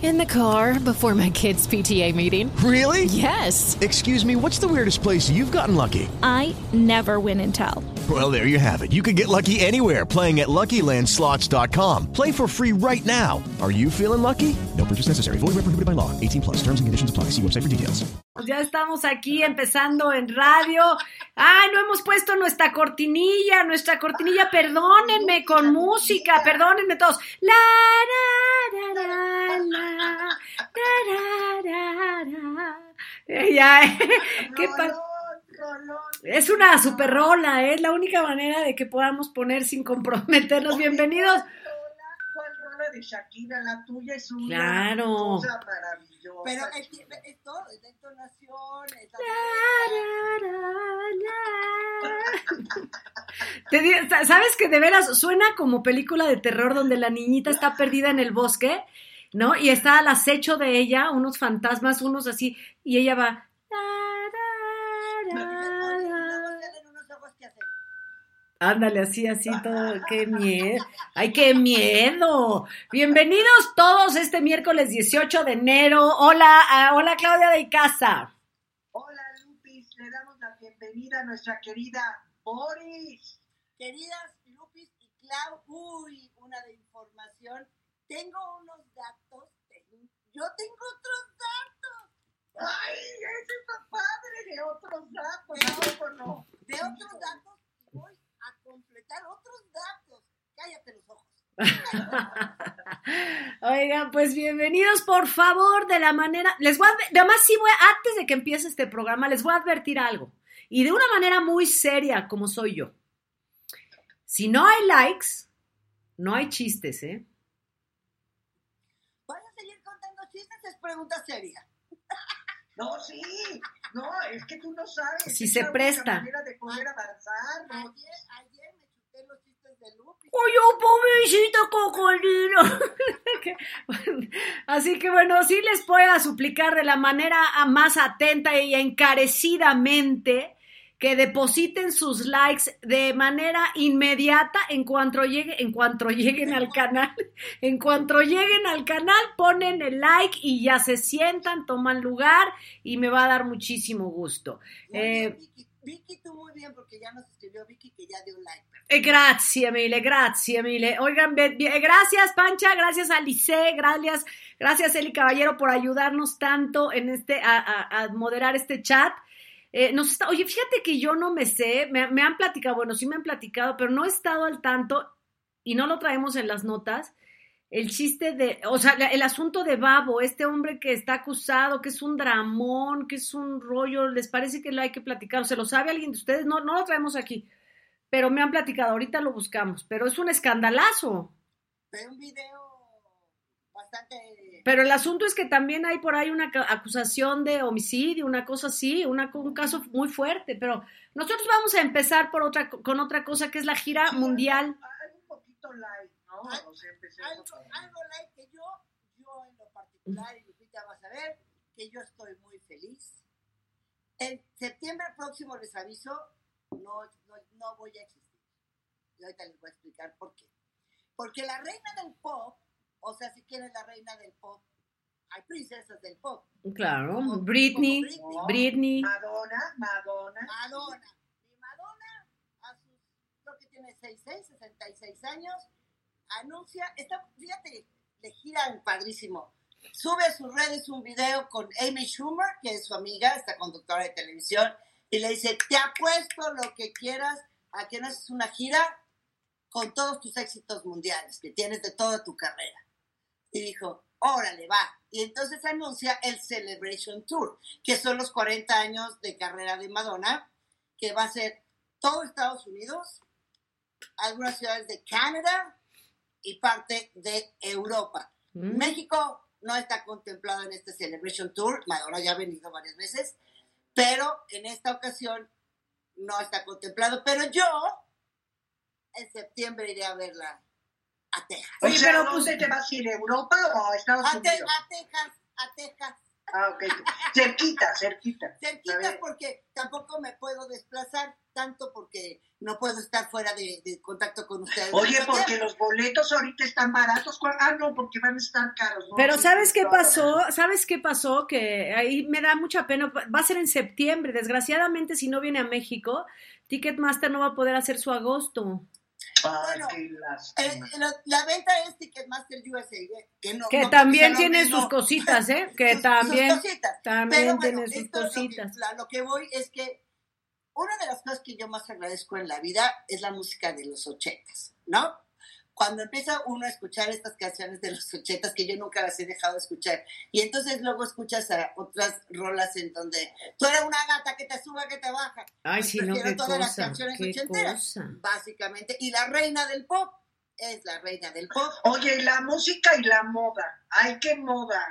In the car before my kids' PTA meeting. Really? Yes. Excuse me, what's the weirdest place you've gotten lucky? I never win and tell. Well, there you have it. You can get lucky anywhere playing at LuckyLandSlots.com. Play for free right now. Are you feeling lucky? No purchase necessary. Void where prohibited by law. 18 plus. Terms and conditions apply. See website for details. Ya estamos aquí empezando en radio. Ah, no hemos puesto nuestra cortinilla, nuestra cortinilla. Perdónenme con música, perdónenme todos. La, la, la, la, la, Ya, eh, qué Es una super rola, ¿eh? es la única manera de que podamos poner sin comprometernos. Bienvenidos. ¿Cuál rola de Shakira? La tuya es una Claro. cosa maravillosa. Pero es, todo, es la entonación, es la... ¿Sabes que de veras suena como película de terror donde la niñita está perdida en el bosque, ¿no? Y está al acecho de ella, unos fantasmas, unos así, y ella va. Ándale, así, así, todo. ¡Qué miedo! ¡Ay, qué miedo! Bienvenidos todos este miércoles 18 de enero. Hola, hola Claudia de Casa. Hola, Lupis. Le damos la bienvenida a nuestra querida Boris. Queridas Lupis y Clau, uy, una de información. Tengo unos datos, yo tengo otros datos. ¡Ay, ese está padre! De otros datos. ¿a poco no? De otros datos, y voy a completar otros datos. Cállate los ojos. Oigan, pues bienvenidos, por favor, de la manera. Les voy a. Además, sí voy a- Antes de que empiece este programa, les voy a advertir algo. Y de una manera muy seria, como soy yo. Si no hay likes, no hay chistes, ¿eh? ¿Vas a seguir chistes? Es pregunta seria. No, sí. No, es que tú no sabes. Si se presta. manera de poder avanzar. ¿no? Ayer, ayer me chuté los chistes de Lupis. ¡Oye, pobrecito cocodrilo! Que- Así que bueno, sí les puedo suplicar de la manera más atenta y encarecidamente que depositen sus likes de manera inmediata en cuanto llegue, en cuanto lleguen al canal. En cuanto lleguen al canal, ponen el like y ya se sientan, toman lugar y me va a dar muchísimo gusto. Muy bien, Eh, Vicky. Vicky, tú muy bien, porque ya nos escribió Vicky que ya dio un like. Eh, Grazie mille, grazie mille. Oigan, be- be- gracias Pancha, gracias a Lice, gracias, gracias Eli Caballero por ayudarnos tanto en este, a, a- a moderar este chat. Eh, está, oye, fíjate que yo no me sé, me, han platicado, bueno, sí me han platicado, pero no he estado al tanto y no lo traemos en las notas. El chiste de, o sea, el asunto de Babo, este hombre que está acusado, que es un dramón, que es un rollo, ¿les parece que lo hay que platicar? ¿Se lo sabe alguien de ustedes? No, no lo traemos aquí pero me han platicado, ahorita lo buscamos, pero es un escandalazo. Un video bastante... Pero el asunto es que también hay por ahí una acusación de homicidio, una cosa así, una, un caso muy fuerte, pero nosotros vamos a empezar por otra, con otra cosa que es la gira mundial. Hay un poquito light, ¿no? Ay, O sea, algo, algo like que yo, yo en lo particular, y Lupita vas a ver, que yo estoy muy feliz. En septiembre próximo les aviso, no, no, no voy a existir. Y ahorita les voy a explicar por qué. Porque la reina del pop, o sea, si quieren la reina del pop, hay princesas del pop. Claro, Como- Britney, como Britney. Madonna, Madonna. Madonna. Y Madonna, a sus, creo que tiene 66, 66 años, anuncia, está, fíjate, le giran padrísimo. Sube a sus redes un video con Amy Schumer, que es su amiga, esta conductora de televisión, y le dice, te apuesto lo que quieras a que no haces una gira con todos tus éxitos mundiales que tienes de toda tu carrera. Y dijo, órale, va. Y entonces anuncia el Celebration Tour, que son los 40 años de carrera de Madonna, que va a ser todo Estados Unidos, algunas ciudades de Canadá y parte de Europa. Mm. México no está contemplado en este Celebration Tour, Madonna ya ha venido varias veces, pero en esta ocasión no está contemplado. Pero yo en septiembre iré a verla a Texas. O Oye, sea, pero, ¿dónde pues- te vas a ir? ¿Europa o a Estados A, Te- Unidos? a Texas, a Texas. Ah, ok. Cerquita, cerquita. Cerquitas ¿sabes? porque tampoco me puedo desplazar tanto porque no puedo estar fuera de, de contacto con ustedes. Oye, porque los boletos ahorita están baratos. Ah, no, porque van a estar caros. ¿no? Pero Sí, ¿sabes qué pasó? ¿Sabes qué pasó? Que ahí me da mucha pena. Va a ser en septiembre. Desgraciadamente, si no viene a México, Ticketmaster no va a poder hacer su agosto. Ay, Bueno, qué Eh, lástima. la, la venta es Ticketmaster USA, ¿eh? que, no, Que no también lo tiene sus cositas, ¿eh? Que Sus- también, sus cositas. también Pero tiene sus lo que- cositas. la- lo que voy es que una de las cosas que yo más agradezco en la vida es la música de los ochentas, ¿no? Cuando empieza uno a escuchar estas canciones de los ochentas que yo nunca las he dejado de escuchar y entonces luego escuchas a otras rolas en donde tú eres una gata que te sube, que te baja. Ay, Pues sí, no, qué todas las canciones qué ochenteras, cosa. básicamente. Y la reina del pop es la reina del pop. Oye, y la música y la moda. Ay, qué moda.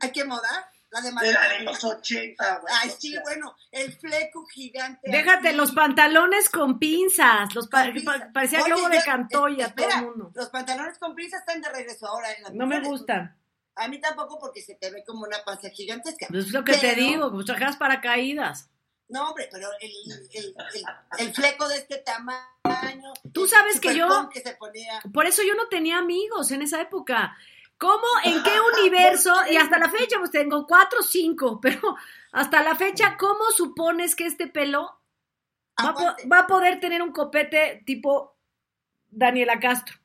¿Hay que moda? La de De la de los 80, güey. Ay, sí, bueno, el fleco gigante. Déjate los pantalones con pinzas. Los pa- pinzas. parecía Oye, globo de yo- Cantoya, eh, todo el mundo. Los pantalones con pinzas están de regreso ahora en las No me gustan. A mí tampoco porque se te ve como una panza gigantesca. Es lo que te digo, pues trajeras paracaídas. No, hombre, pero el, el, el, el fleco de este tamaño. Tú sabes que yo- superpón que se ponía. Por eso yo no tenía amigos en esa época. ¿Cómo? ¿En qué universo? Y hasta la fecha, pues tengo cuatro o cinco, pero hasta la fecha, ¿cómo supones que este pelo va a, po- Aguante. va a poder tener un copete tipo Daniela Castro?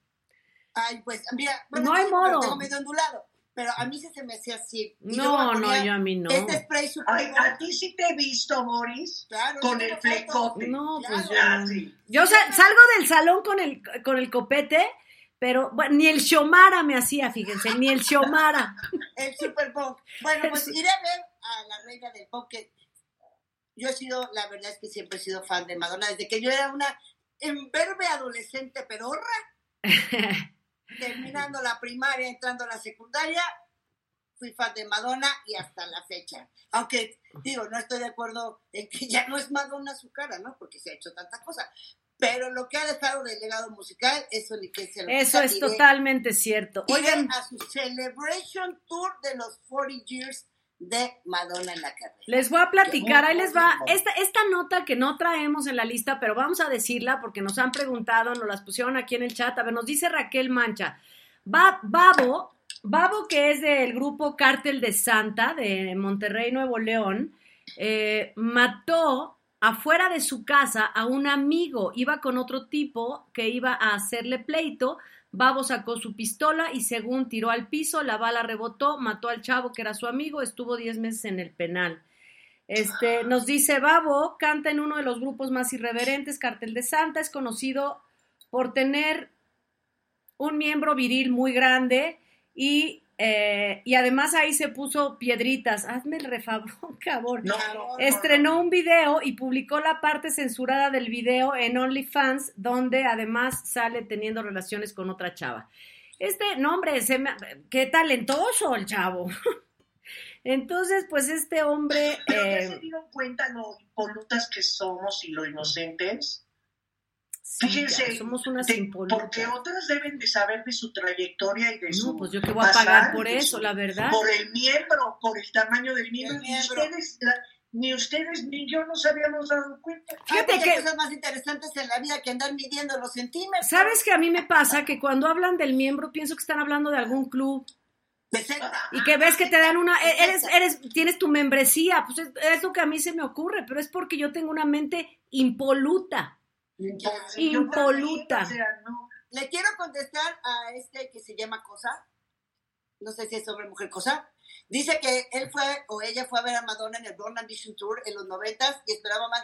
Ay, pues, mira, No hay sí, pero modo. tengo medio ondulado. Pero a mí sí se me hacía así. Y No, no, yo a mí no. Este spray super Ay, a ti sí te he visto, Boris, Claro, con el flecote. No, pues Claro. yo Ah, no. Yo sa- salgo del salón con el, con el copete, pero bueno, ni el Xiomara me hacía, fíjense, ni el Xiomara. El Super Punk. Bueno, pues iré a ver a la reina del pop que yo he sido, la verdad es que siempre he sido fan de Madonna, desde que yo era una enverbe adolescente pedorra, terminando la primaria, entrando a la secundaria, fui fan de Madonna y hasta la fecha. Aunque, digo, no estoy de acuerdo en que ya no es Madonna su cara, ¿no? Porque se ha hecho tanta cosa. Pero lo que ha dejado del legado musical, eso ni que se lo Eso es totalmente cierto. Oigan, a su Celebration Tour de los 40 Years de Madonna en la carrera. Les voy a platicar, ahí les va. Esta, esta nota que no traemos en la lista, pero vamos a decirla porque nos han preguntado, nos las pusieron aquí en el chat. A ver, nos dice Raquel Mancha. Ba- Babo, Babo, que es del grupo Cártel de Santa de Monterrey, Nuevo León, eh, mató afuera de su casa a un amigo. Iba con otro tipo que iba a hacerle pleito. Babo sacó su pistola y según tiró al piso, la bala rebotó, mató al chavo que era su amigo, estuvo 10 meses en el penal. Este, nos dice Babo, canta en uno de los grupos más irreverentes, Cartel de Santa, es conocido por tener un miembro viril muy grande y, eh, y además ahí se puso piedritas. Hazme el refabrón, cabrón. No, no, no, Estrenó un video y publicó la parte censurada del video en OnlyFans, donde además sale teniendo relaciones con otra chava. Este nombre, se me- qué talentoso el chavo. Entonces, pues este hombre, Pero ya eh, se dieron cuenta lo impolutas que somos y lo inocentes. Sí, Fíjense, ya, somos unas de- impolutas. porque otras deben de saber de su trayectoria y de su No, pues yo qué voy a pasar pagar por eso, su- la verdad. Por el miembro, por el tamaño del miembro. El Ni miembro. ustedes, la- ni ustedes ni yo nos habíamos dado cuenta. Fíjate Hay que- cosas más interesantes en la vida que andar midiendo los centímetros. ¿Sabes que a mí me pasa que cuando hablan del miembro pienso que están hablando de algún club De y que ves que te dan una e- eres eres tienes tu membresía, pues es, es lo que a mí se me ocurre, pero es porque yo tengo una mente impoluta. Entonces, yo Impoluta. también, o sea, no. Le quiero contestar a este que se llama Cosa. No sé si es hombre mujer Cosa. Dice que él fue o ella fue a ver a Madonna en el Blonde Ambition Tour en los noventas y esperaba más.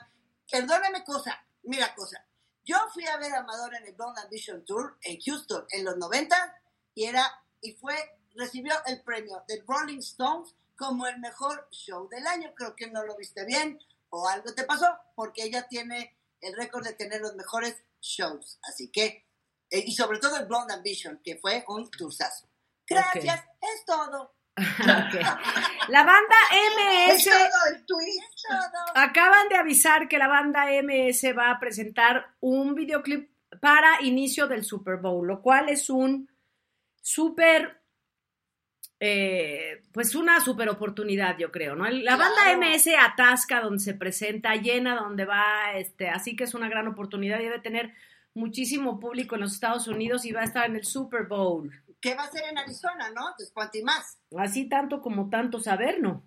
Perdóname Cosa. Mira Cosa. Yo fui a ver a Madonna en el Blonde Ambition Tour en Houston en los 90 y era y fue recibió el premio de Rolling Stones como el mejor show del año. Creo que no lo viste bien o algo te pasó porque ella tiene el récord de tener los mejores shows. Así que eh, y sobre todo el Blonde Ambition, que fue un tursazo. Gracias, es todo. Ok. La banda Es MS todo el tweet. Es todo. acaban de avisar que la banda MS va a presentar un videoclip para inicio del Super Bowl, lo cual es un súper eh, pues una super oportunidad, yo creo, ¿no? La Claro. banda MS atasca donde se presenta, llena donde va, este, así que es una gran oportunidad y debe tener muchísimo público en los Estados Unidos y va a estar en el Super Bowl. ¿Qué va a ser en Arizona, no? Entonces, cuanto y más. Así tanto como tanto saber, ¿no?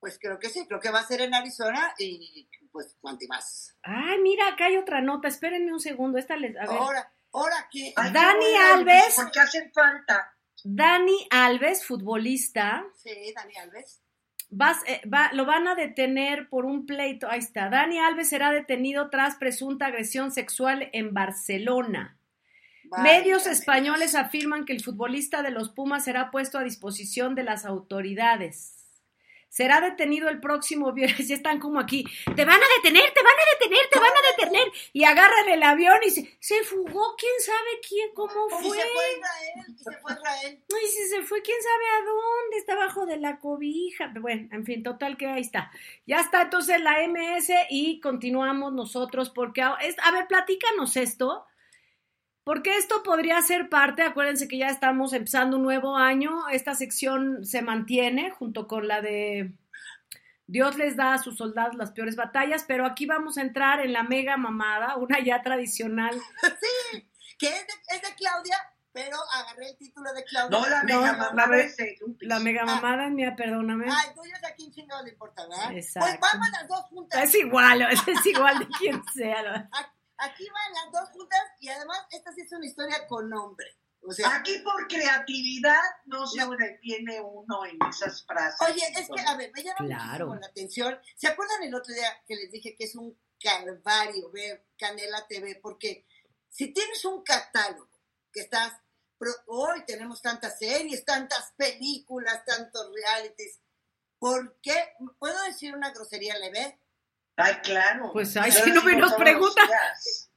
Pues creo que sí, creo que va a ser en Arizona y pues cuanto y más. Ay, mira, acá hay otra nota, espérenme un segundo, esta les, a ver. Ahora, ahora que... Dani Alves. Porque hacen falta. Dani Alves, futbolista, Sí, Dani Alves. vas, eh, va- lo van a detener por un pleito. Ahí está. Dani Alves será detenido tras presunta agresión sexual en Barcelona. Medios españoles afirman que el futbolista de los Pumas será puesto a disposición de las autoridades. Será detenido el próximo viernes. Ya están como aquí. Te van a detener, te van a detener, te van a detener. Y agarran el avión y se, se fugó. ¿Quién sabe quién, cómo Y fue? se fue Israel, y se fue Israel. Ay, si se fue, quién sabe a dónde, está abajo de la cobija. Bueno, en fin, total que ahí está. Ya está entonces la MS y continuamos nosotros porque, a ver, platícanos esto. Porque esto podría ser parte, acuérdense que ya estamos empezando un nuevo año, esta sección se mantiene junto con la de Dios les da a sus soldados las peores batallas, pero aquí vamos a entrar en la mega mamada, una ya tradicional. Que es de, es de Claudia, pero agarré el título de Claudia. No, la No, mega es de Lupis. La mega mamada, mía, perdóname. Ay, tuyo es a quién chingado le importa, ¿verdad? Exacto. Pues vamos las dos juntas. Es igual, es igual de quien sea. ¿no? Aquí van las dos juntas y además esta sí es una historia con nombre. O sea, Aquí por creatividad no se detiene uno en esas frases. oye, es que, a ver, me llama Claro. muchísimo la atención. ¿Se acuerdan el otro día que les dije que es un calvario ver Canela TV? Porque si tienes un catálogo que estás, pro- hoy tenemos tantas series, tantas películas, tantos realities, ¿por qué? ¿Puedo decir una grosería leve? Ay, claro. Pues, ay, si no me nos todos pregunta. los días.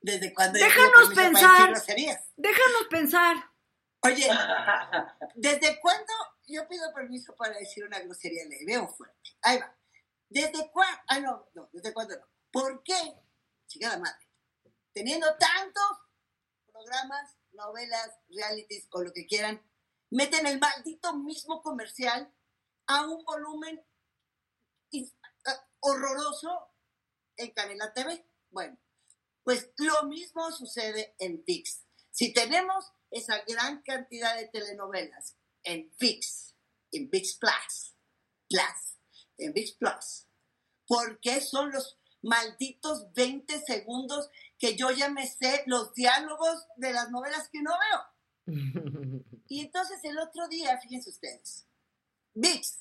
¿Desde cuándo Déjanos pensar. Déjanos pensar. Oye, ¿desde cuándo yo pido permiso para decir una grosería leve o fuerte? Ahí va. ¿Desde cuándo? Ah, no, no, ¿desde cuándo no? ¿Por qué, chingada madre, teniendo tantos programas, novelas, realities o lo que quieran, meten el maldito mismo comercial a un volumen horroroso en Canela TV? Bueno, pues lo mismo sucede en VIX. Si tenemos esa gran cantidad de telenovelas en VIX, en VIX Plus, Plus, en VIX Plus, ¿por qué son los malditos 20 segundos que yo ya me sé los diálogos de las novelas que no veo? Y entonces el otro día, fíjense ustedes, VIX,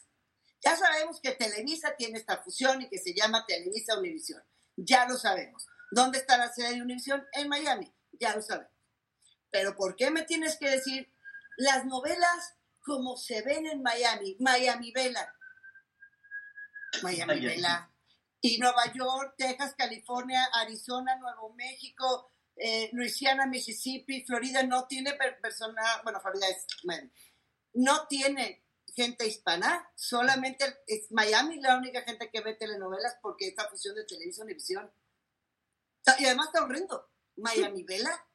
ya sabemos que Televisa tiene esta fusión y que se llama Televisa Univisión. Ya lo sabemos. ¿Dónde está la sede de Univisión? En Miami. Ya lo sabemos. Pero ¿por qué me tienes que decir las novelas como se ven en Miami? Miami Vela. Miami. Vela. Y Nueva York, Texas, California, Arizona, Nuevo México, eh, Luisiana, Mississippi, Florida no tiene per- persona, bueno, Florida es, bueno, no tiene gente hispana, solamente es Miami la única gente que ve telenovelas porque esta fusión de televisión y visión. Y además está horrendo. Miami Vela.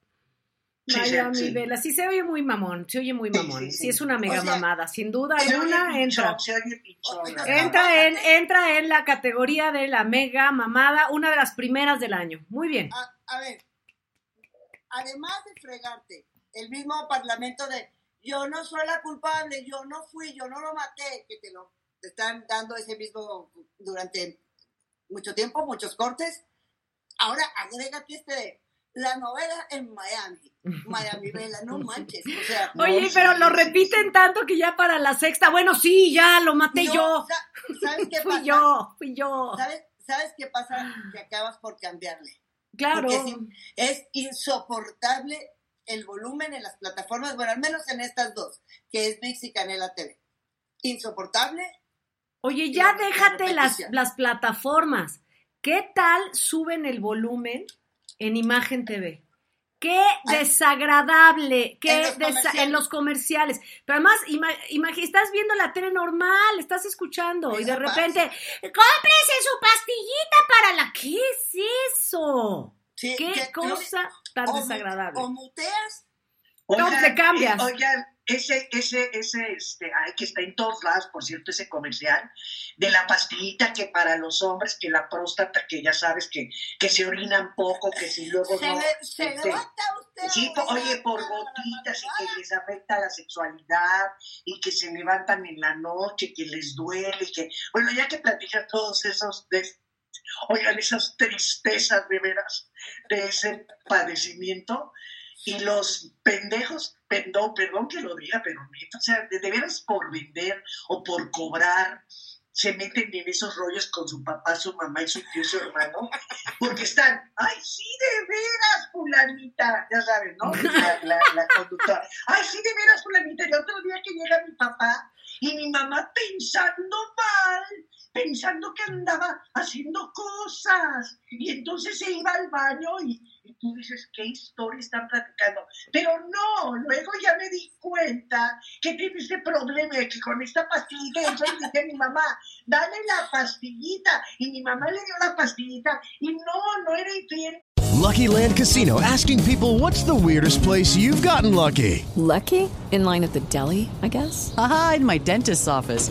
Sí, Miami sí. Vela, sí se oye muy mamón, se oye muy mamón. sí, Sí, sí. es una mega O sea, mamada, sin duda alguna entra. Entra en, entra en la categoría de la mega mamada, una de las primeras del año. Muy bien. A, a ver, además de fregarte, el mismo parlamento de yo no soy la culpable, yo no fui, yo no lo maté, que te lo te están dando ese mismo durante mucho tiempo, muchos cortes. Ahora agrégate este de la novela en Miami, Miami Vela, no manches, o sea. Oye, pero lo repiten tanto que ya para la sexta, bueno, sí, ya lo maté yo. sa- ¿Sabes qué Fui pasa? yo, fui yo. ¿Sabes, ¿Sabes qué pasa? Que acabas por cambiarle. Claro. Porque sí, es insoportable el volumen en las plataformas, bueno, al menos en estas dos, que es VIX y Canela TV. Insoportable. Oye, ya déjate las, las plataformas. ¿Qué tal suben el volumen en Imagen TV? Qué desagradable, qué En los desa- comerciales. en los comerciales. Pero además, ima- estás viendo la tele normal, estás escuchando y de repente, cómprese su pastillita para la... ¿Qué es eso? Sí, ¿Qué cosa tan o desagradable? O muteas, No, te cambias. eh, oigan, ese, ese, ese, este, ay, que está en todos lados, por cierto, ese comercial, de la pastillita que para los hombres, que la próstata, que ya sabes que, que se orinan poco, que si luego Se, no. le- se este, levanta usted. Sí, po- güey, oye, por gotitas y que les afecta la sexualidad y que se levantan en la noche, que les duele, y que, bueno, ya que platican todos esos, de- oigan, esas tristezas de veras de ese padecimiento y los pendejos, perdón, perdón que lo diga, pero o sea, de, de veras por vender o por cobrar, se meten en esos rollos con su papá, su mamá y su tío su hermano, porque están, ay, sí, de veras, fulanita, ya sabes, ¿no? La conductora, ay, sí, de veras, fulanita, y otro día que llega mi papá y mi mamá pensando mal, pensando que andaba haciendo cosas, y entonces se iba al baño y, y tú dices, ¿qué historia están platicando? Pero no, luego ya me di cuenta que tiene ese problema de que con esta pastillita, entonces le dije a mi mamá, dale la pastillita. Y mi mamá le dio la pastillita y no, no era infiel. Lucky Land Casino asking people what's the weirdest place you've gotten lucky? Lucky? In line at the deli, I guess? Aha, in my dentist's office.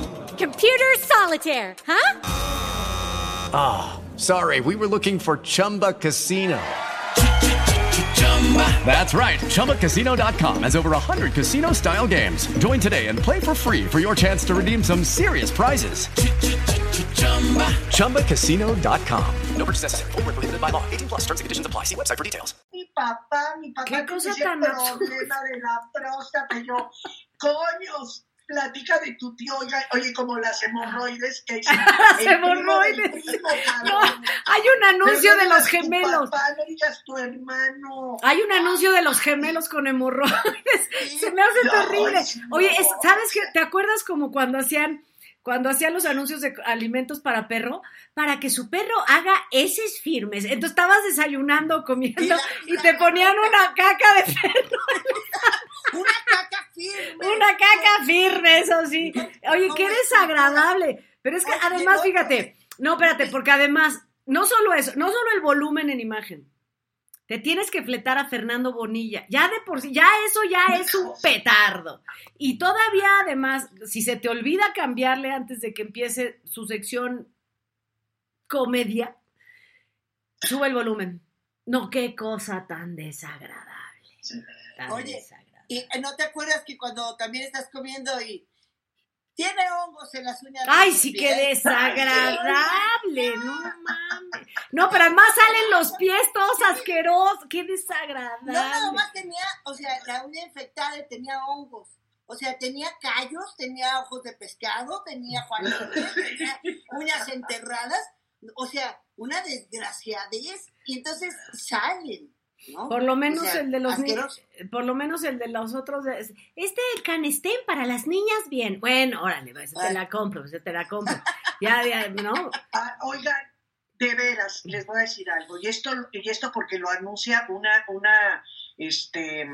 Computer solitaire, huh? Ah, sorry, we were looking for Chumba Casino. That's right. ChumbaCasino.com has over 100 casino style games. Join today and play for free for your chance to redeem some serious prizes. ChumbaCasino.com. No purchase necessary. Void where prohibited by law. 18 plus terms and conditions apply. See website for details. Mi papá, mi papá ¿Qué cosa ese tan problema de la próstata. Y yo, coños, platica de tu tío, oiga, oye, como las hemorroides que dicen. Las hemorroides. primo, No, hay un anuncio de los digas tu gemelos. papá, no digas tu hermano. Hay un anuncio de los gemelos con hemorroides. Se me hace No, terrible. Oye, es- ¿sabes qué? ¿Te acuerdas como cuando hacían cuando hacían los anuncios de alimentos para perro? Para que su perro haga heces firmes. Entonces estabas desayunando, comiendo Y la- y te ponían una caca de perro, Una caca firme. una caca firme, eso sí. Oye, ¿Cómo qué es? desagradable. Pero es que además, fíjate, no, espérate, porque además, no solo eso, no solo el volumen en imagen. Te tienes que fletar a Fernando Bonilla. Ya de por sí, ya eso ya es un petardo. Y todavía además, si se te olvida cambiarle antes de que empiece su sección comedia, sube el volumen. No, qué cosa tan desagradable. Tan Oye, desagradable. Y eh, no te acuerdas que cuando también estás comiendo y tiene hongos en las uñas. Ay, sí, pies? qué desagradable, no mames. No, pero además salen los pies todos asquerosos, qué desagradable. No, nada más tenía, o sea, la uña infectada y tenía hongos. O sea, tenía callos, tenía ojos de pescado, tenía juanitos, tenía uñas enterradas. O sea, una desgraciadez. Y entonces salen, ¿no? Por lo menos O sea, el de los niños, por lo menos el de los otros, es- este canestén para las niñas, bien. Bueno, órale, pues, te la compro, pues, te la compro. Ya, ya, ¿no? Ah, oigan, de veras, les voy a decir algo. Y esto, y esto porque lo anuncia una, una, este,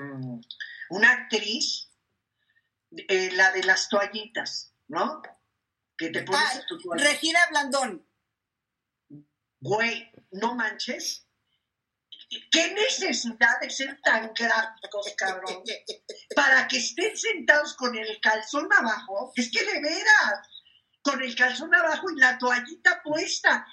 una actriz, eh, la de las toallitas, ¿no? Que te pones Ah, tu toallita. Regina Blandón. Güey, no manches. ¿Qué necesidad de ser tan gráficos, cabrón? Para que estén sentados con el calzón abajo. Es que de veras, con el calzón abajo y la toallita puesta.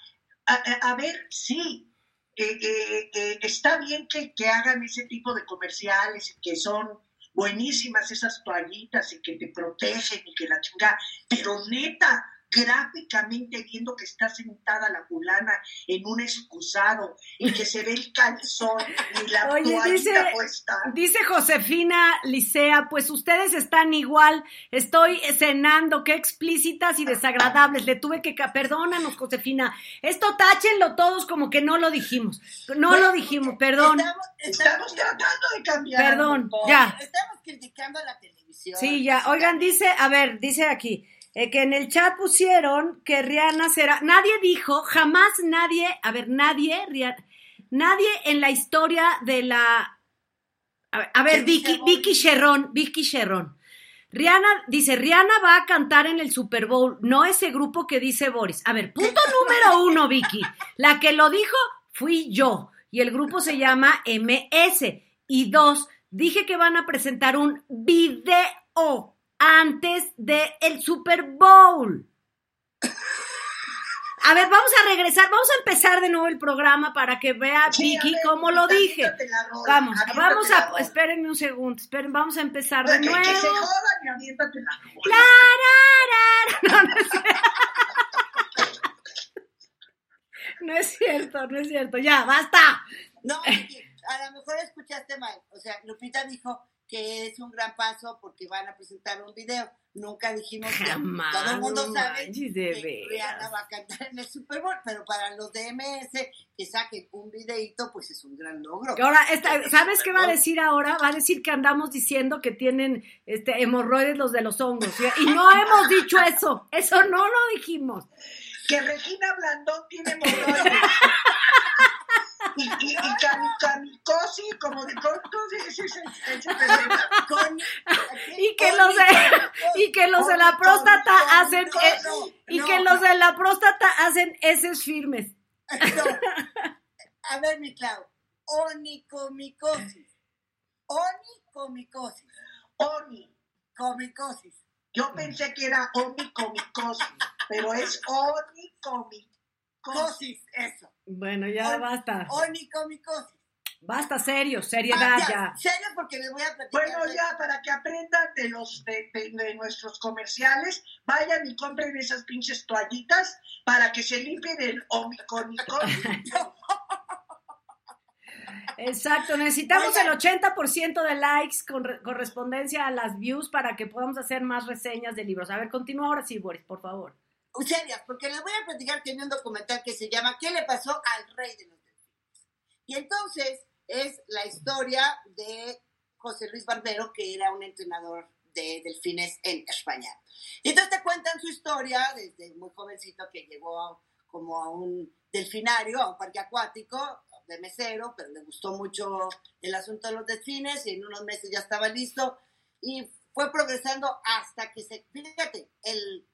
A, ver, sí, eh, eh, eh, está bien que, que hagan ese tipo de comerciales y que son buenísimas esas toallitas y que te protegen y que la chingada, pero neta, gráficamente viendo que está sentada la fulana en un excusado y que se ve el calzón y la Oye, dice, puesta. dice Josefina Licea, pues ustedes están igual, estoy cenando, qué explícitas y desagradables, le tuve que, perdónanos Josefina, esto táchenlo todos como que no lo dijimos, no Bueno, lo dijimos, perdón, Estamos, Estamos tratando de cambiar. Perdón, ya. Estamos criticando a la televisión. sí, ya, oigan, dice, a ver, dice aquí, eh, que en el chat pusieron que Rihanna será, nadie dijo, jamás nadie, a ver, nadie, Ria- nadie en la historia de la, a ver, a ver, ¿Qué Vicky, Vicky Sherrón, Vicky Sherrón. Rihanna dice, Rihanna va a cantar en el Super Bowl, no ese grupo que dice Boris. A ver, punto número uno, Vicky. La que lo dijo fui yo y el grupo se llama MS. Y dos, dije que van a presentar un video antes del el Super Bowl. A ver, vamos a regresar, vamos a empezar de nuevo el programa para que vea Sí, Vicky ver, cómo lo dije. la rola, Vamos, vamos a, espérenme un segundo, esperen, vamos a empezar de Que, nuevo. que se jodan y aviéntate la rola. La, ra, ra. No, no es cierto. No es cierto, no es cierto. Ya, basta. No, Vicky, a lo mejor escuchaste mal. O sea, Lupita dijo que es un gran paso porque van a presentar un video. Nunca dijimos que Jamás, todo el mundo no sabe manches, que. Rihanna va a cantar en el Super Bowl, pero para los de MS que saquen un videito, pues es un gran logro. Ahora, esta- ¿sabes qué va a decir ahora? Va a decir que andamos diciendo que tienen este, hemorroides los de los hongos. ¿sí? Y no hemos dicho eso. Eso no lo dijimos. Que Regina Blandón tiene hemorroides. y, y, y camicosi, como de ¿cómo se dice ese, ese pendejo? Con- Y que los de, y que los de la próstata hacen, eh, y que los de la próstata hacen heces firmes. No. A ver, mi Clau. Onicomicosis. Onicomicosis. Oni. Comicosis. Yo pensé que era onicomicosis, pero es onicomicosis. Cosis, eso. Bueno, ya On- basta. Onicomicosis. Basta, serio, seriedad Ah, ya. Serio, porque les voy a platicar. Bueno, de- ya, para que aprendan de los de, de- de nuestros comerciales, vayan y compren esas pinches toallitas para que se limpien el onicomicosis. Exacto, necesitamos Oigan. el 80% de likes con re- correspondencia a las views para que podamos hacer más reseñas de libros. A ver, continúa ahora sí, Boris, por favor. Serias, porque les voy a platicar que hay un documental que se llama ¿Qué le pasó al rey de los delfines? Y entonces es la historia de José Luis Barbero, que era un entrenador de delfines en España. Y entonces te cuentan su historia desde muy jovencito que llegó como a un delfinario, a un parque acuático de mesero, pero le gustó mucho el asunto de los delfines y en unos meses ya estaba listo y fue progresando hasta que se, fíjate, el,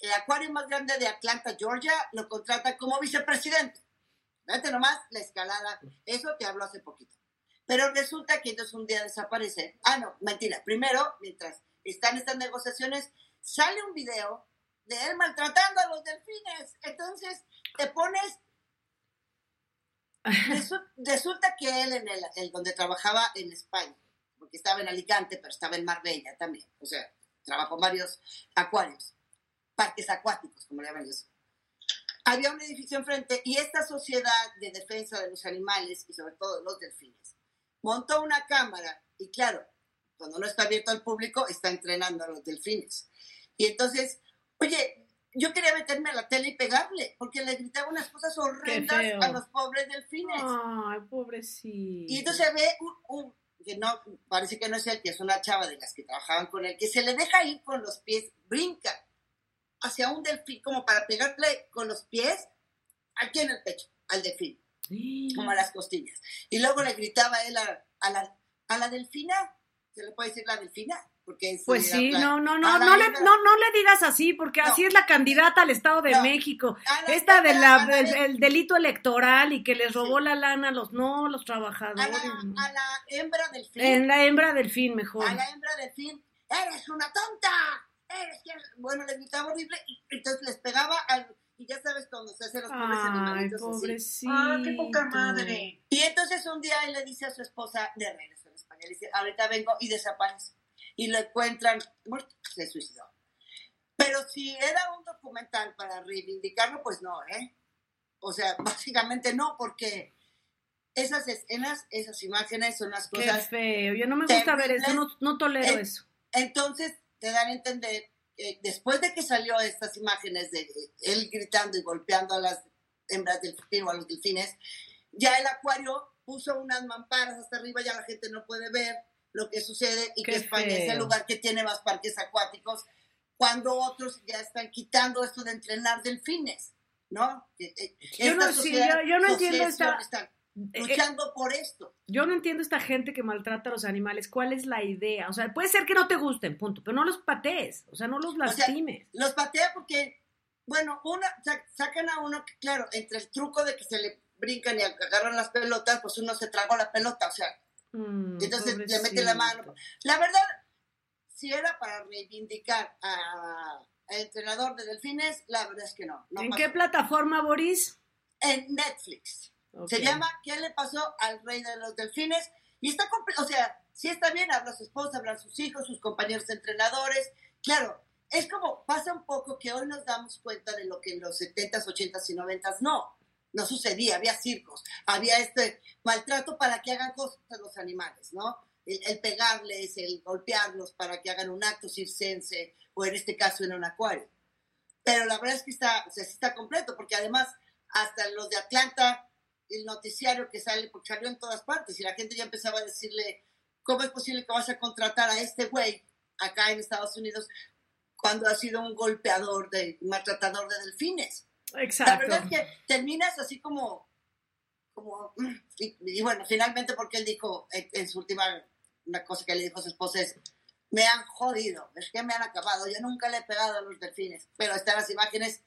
el acuario más grande de Atlanta, Georgia, lo contrata como vicepresidente. Fíjate nomás la escalada. Eso te hablo hace poquito. Pero resulta que entonces un día desaparece. Ah, no, mentira. Primero, mientras están estas negociaciones, sale un video de él maltratando a los delfines. Entonces, te pones... Resu- Resulta que él, en el, el donde trabajaba en España, porque estaba en Alicante, pero estaba en Marbella también. O sea, trabajó en varios acuarios, parques acuáticos, como le llaman ellos. Había un edificio enfrente y esta sociedad de defensa de los animales y sobre todo de los delfines montó una cámara y claro, cuando no está abierto al público, está entrenando a los delfines. Y entonces, oye, yo quería meterme a la tele y pegarle, porque le gritaba unas cosas horrendas a los pobres delfines. Ay, pobrecito. Y entonces ve un, un- que no, parece que no es él, que es una chava de las que trabajaban con él, que se le deja ir con los pies, brinca hacia un delfín como para pegarle con los pies aquí en el pecho, al delfín, como a las costillas. Y luego le gritaba él a, a la, a la delfina, ¿se le puede decir la delfina? Porque es Pues sí, no, no, no, la no le, no, no le digas así, porque No. así es la candidata al Estado de No. México. A la- Esta de la, a la- el, el delito electoral y que les robó Sí. la lana a los, no, los a trabajadores. la, a la hembra delfín. En la hembra del fin, mejor. a la hembra de fin, eres una tonta, eres que... Bueno, le gritaba horrible y entonces les pegaba al... Y ya sabes cuando se hacen los pobres Ay, animalitos así. pobrecito. Ah, qué poca madre. Y entonces un día él le dice a su esposa, de regreso en España, le dice, ahorita vengo y desaparece. Y lo encuentran muerto, se suicidó. Pero si era un documental para reivindicarlo, pues no, ¿eh? O sea, básicamente no, porque esas escenas, esas imágenes son las Qué cosas... feo. Yo no me gusta ver eso, no, no tolero Eh, eso. Entonces te dan a entender, que después de que salió estas imágenes de él gritando y golpeando a las hembras del delfín o a los delfines, ya el acuario puso unas mamparas hasta arriba, ya la gente no puede ver lo que sucede y Qué que España es el lugar que tiene más parques acuáticos, cuando otros ya están quitando esto de entrenar delfines, ¿no? Eh, eh, Yo no- esta sí, sociedad- yo- yo no entiendo esta- están eh, luchando por esto. Yo no entiendo esta gente que maltrata a los animales. ¿Cuál es la idea? O sea, puede ser que no te gusten, punto, pero no los patees, o sea, no los sea, lastimes. Los patea porque, bueno, una, sa- sacan a uno que, claro, entre el truco de que se le brincan y agarran las pelotas, pues uno se tragó la pelota, o sea, Mm, entonces le mete la mano. La verdad, si era para reivindicar a- al entrenador de delfines, la verdad es que no. no ¿En pasó. qué plataforma, Boris? En Netflix. Ok. Se llama ¿Qué le pasó al rey de los delfines? Y está, o sea, sí está bien, habla su esposa, hablan sus hijos, sus compañeros entrenadores. Claro, es como, pasa un poco que hoy nos damos cuenta de lo que en los 70s, 80s y 90s no, no sucedía, había circos, había este maltrato para que hagan cosas a los animales, ¿no? El, el pegarles, el golpearlos para que hagan un acto circense, o en este caso en un acuario. Pero la verdad es que está, o sea, sí está completo, porque además hasta los de Atlanta, el noticiario que sale, porque salió en todas partes, y la gente ya empezaba a decirle, ¿cómo es posible que vas a contratar a este güey acá en Estados Unidos cuando ha sido un golpeador, de, maltratador de delfines? La Exacto. verdad es que terminas así como, como y, y bueno, finalmente porque él dijo en, en su última, una cosa que le dijo a su esposa es, me han jodido, es que me han acabado, yo nunca le he pegado a los delfines, pero están las imágenes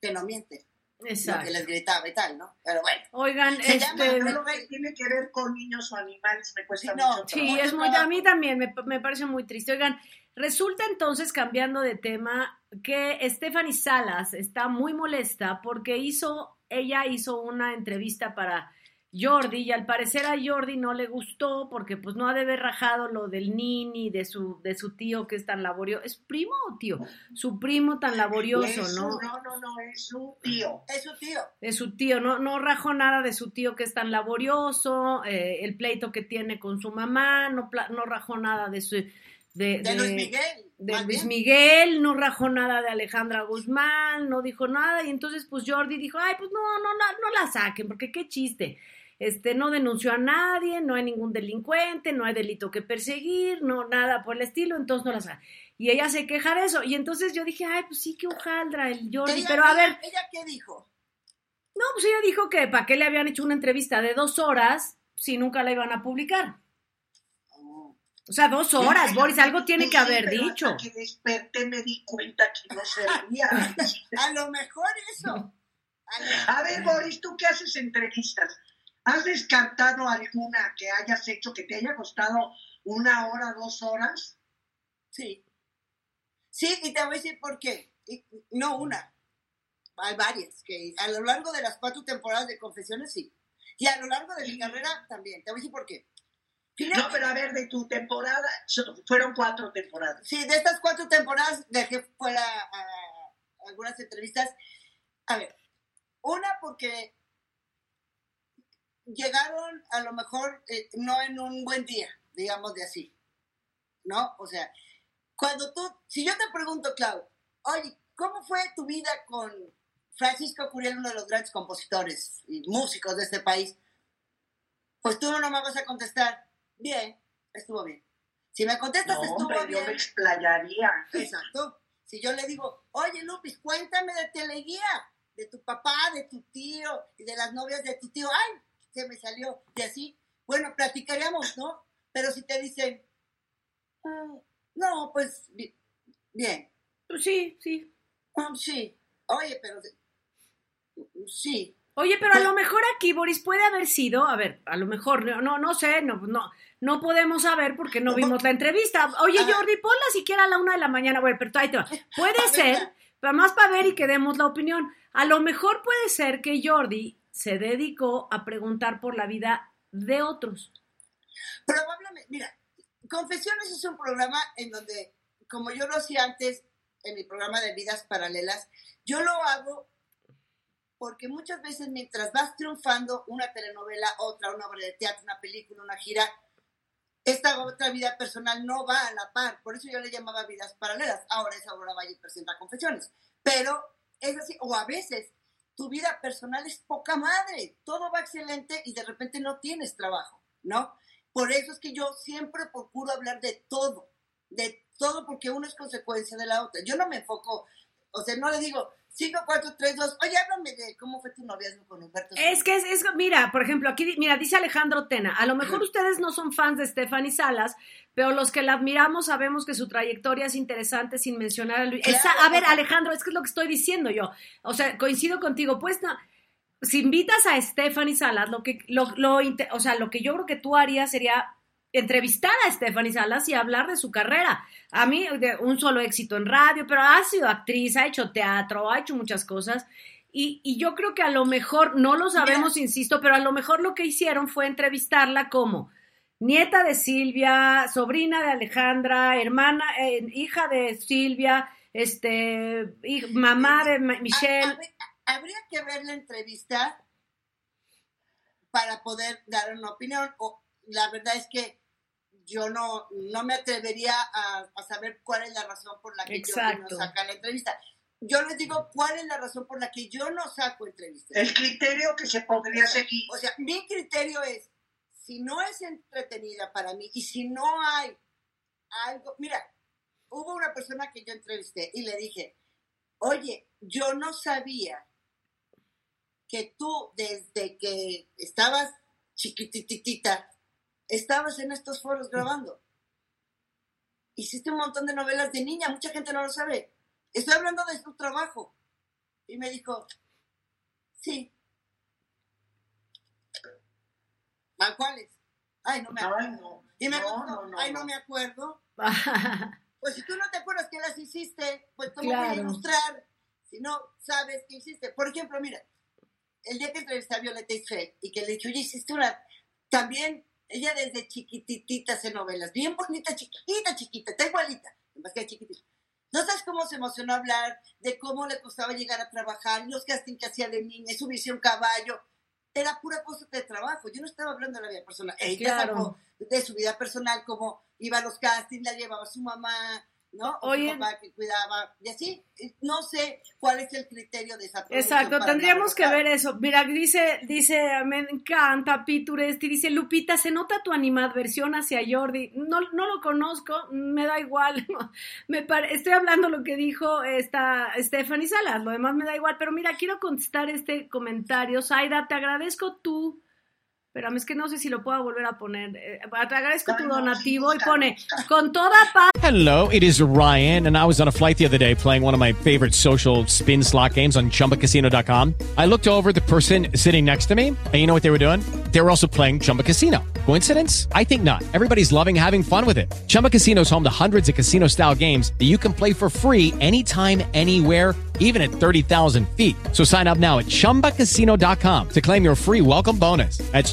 que no mienten, lo que Exacto. les gritaba y tal, ¿no? Pero bueno. Oigan, Se este, llama Pero que tiene que ver con niños o animales, me cuesta no, mucho Sí, trabajo. es muy, a mí también me, me parece muy triste. Oigan, resulta entonces, cambiando de tema, que Stephanie Salas está muy molesta porque hizo, ella hizo una entrevista para Jordi y al parecer a Jordi no le gustó porque pues no ha de haber rajado lo del nini de su, de su tío que es tan laborioso. ¿Es primo o tío? Su primo tan laborioso, Es ¿no? no, no, no, es un tío. Es su tío. de su tío, no, no rajó nada de su tío que es tan laborioso, eh, el pleito que tiene con su mamá, no, no rajó nada de su... De, De Luis Miguel. de Luis. Miguel, no rajó nada de Alejandra Guzmán, no dijo nada, y entonces pues Jordi dijo, ay, pues no, no, no, no la saquen, porque qué chiste. Este, no denunció a nadie, no hay ningún delincuente, no hay delito que perseguir, no, nada por el estilo, entonces no la saquen. Y ella se queja de eso, y entonces yo dije, ay, pues sí, que hojaldra el Jordi, pero a ver, ¿Ella qué dijo? no, pues ella dijo que para qué le habían hecho una entrevista de dos horas si nunca la iban a publicar. O sea, dos horas, Boris, algo tiene que haber dicho. Hasta que desperté me di cuenta que no servía. A lo mejor eso. A A ver, Boris, tú que haces entrevistas, ¿has descartado alguna que hayas hecho que te haya costado una hora, dos horas? Sí. Sí, y te voy a decir por qué. Y- no una. Hay varias. Que a lo largo de las cuatro temporadas de Confesiones, sí. Y a lo largo de mi carrera también. Te voy a decir por qué. Fíjate- No, pero a ver, de tu temporada, fueron cuatro temporadas. Sí, de estas cuatro temporadas dejé fuera a, algunas entrevistas. A ver, una porque llegaron a lo mejor eh, no en un buen día, digamos de así, ¿no? O sea, cuando tú, si yo te pregunto, Clau, oye, ¿cómo fue tu vida con Francisco Curiel, uno de los grandes compositores y músicos de este país? Pues tú no me vas a contestar, bien, estuvo bien. Si me contestas, No, estuvo hombre, yo bien. me explayaría. Exacto. Si yo le digo, oye Lupis, cuéntame de Teleguía, de tu papá, de tu tío y de las novias de tu tío, ay, se me salió. Y así, bueno, platicaríamos, ¿no? Pero si te dicen, "Ah, no, pues bi- bien, Pues sí, sí. Ah, sí, oye, pero sí, Oye, pero a lo mejor aquí, Boris, puede haber sido, a ver, a lo mejor, no, no, no sé, no, no, no podemos saber porque no vimos la entrevista. Oye. Jordi, ponla siquiera a la una de la mañana, bueno, pero ahí te va. Puede ser, pero más para ver y que demos la opinión. A lo mejor puede ser que Jordi se dedicó a preguntar por la vida de otros. Probablemente, mira, Confesiones es un programa en donde, como yo lo hacía antes, en mi programa de vidas paralelas, yo lo hago porque muchas veces mientras vas triunfando una telenovela, otra, una obra de teatro, una película, una gira, esta otra vida personal no va a la par. Por eso yo le llamaba vidas paralelas. Ahora es Aurora Valle presenta confesiones. Pero es así, o a veces tu vida personal es poca madre, todo va excelente y de repente no tienes trabajo, ¿no? Por eso es que yo siempre procuro hablar de todo, de todo porque uno es consecuencia de la otra. Yo no me enfoco, o sea, no le digo 5, 4, 3, 2, oye, háblame de cómo fue tu noviazgo con Humberto. Es que es, es, mira, por ejemplo, aquí, mira, dice Alejandro Tena, a lo mejor ustedes no son fans de Stephanie Salas, pero los que la admiramos sabemos que su trayectoria es interesante sin mencionar a Luis. Claro. Esa- a ver, Alejandro, es que es lo que estoy diciendo yo. O sea, coincido contigo, pues no. Si invitas a Stephanie Salas, lo que, lo, lo o sea, lo que yo creo que tú harías sería entrevistar a Stephanie Salas y hablar de su carrera. A mí, de un solo éxito en radio, pero ha sido actriz, ha hecho teatro, ha hecho muchas cosas. Y, y yo creo que a lo mejor, no lo sabemos, insisto, pero a lo mejor lo que hicieron fue entrevistarla como nieta de Silvia, sobrina de Alejandra, hermana, eh, hija de Silvia, este, mamá de Michelle. Ha- habría- habría que ver la entrevista para poder dar una opinión. O, la verdad es que yo no, no me atrevería a, a saber cuál es la razón por la que yo no saca la entrevista. Yo les digo cuál es la razón por la que yo no saco entrevistas. El criterio que se podría seguir. O sea, mi criterio es, si no es entretenida para mí y si no hay algo, mira, hubo una persona que yo entrevisté y le dije, oye, yo no sabía que tú desde que estabas chiquititita, estabas en estos foros grabando. Hiciste un montón de novelas de niña, mucha gente no lo sabe. Estoy hablando de tu trabajo. Y me dijo, sí. ¿A cuáles? Ay, no me acuerdo. no. Y me No, no, ay, no me acuerdo. Pues si tú no te acuerdas que las hiciste, pues ¿cómo voy a Claro. ilustrar si no sabes que hiciste? Por ejemplo, mira, el día que entrevisté a Violeta y que le dije, oye, hiciste una... También, ella desde chiquititita hace novelas, bien bonita, chiquita, chiquita, está igualita, más que chiquitita. ¿No sabes cómo se emocionó hablar de cómo le costaba llegar a trabajar, los casting que hacía de niña, subirse a un caballo? Era pura cosa de trabajo. Yo no estaba hablando de la vida personal. Ella Claro. de su vida personal, como iba a los castings, la llevaba su mamá, ¿no? O Oye. su papá que cuidaba, y así. No sé cuál es el criterio de esa Exacto, tendríamos que ver eso. Mira, dice, dice, me encanta Pituresti, dice Lupita, se nota tu animadversión hacia Jordi. No, no lo conozco, me da igual. me pare- estoy hablando lo que dijo esta Stephanie Salas, lo demás me da igual. Pero mira, quiero contestar este comentario. Zaida, te agradezco tú. Pero es que no sé si lo puedo volver a poner. Eh, te agradezco tu Ay, no, sí, donativo y pone con toda paz. Hello, it is Ryan, and I was on a flight the other day playing one of my favorite social spin slot games on chumbacasino.com. I looked over the person sitting next to me, and you know what they were doing? They were also playing Chumba Casino. Coincidence? I think not. Everybody's loving having fun with it. Chumba Casino is home to hundreds of casino style games that you can play for free anytime, anywhere even at 30,000 feet. So sign up now at ChumbaCasino.com to claim your free welcome bonus. That's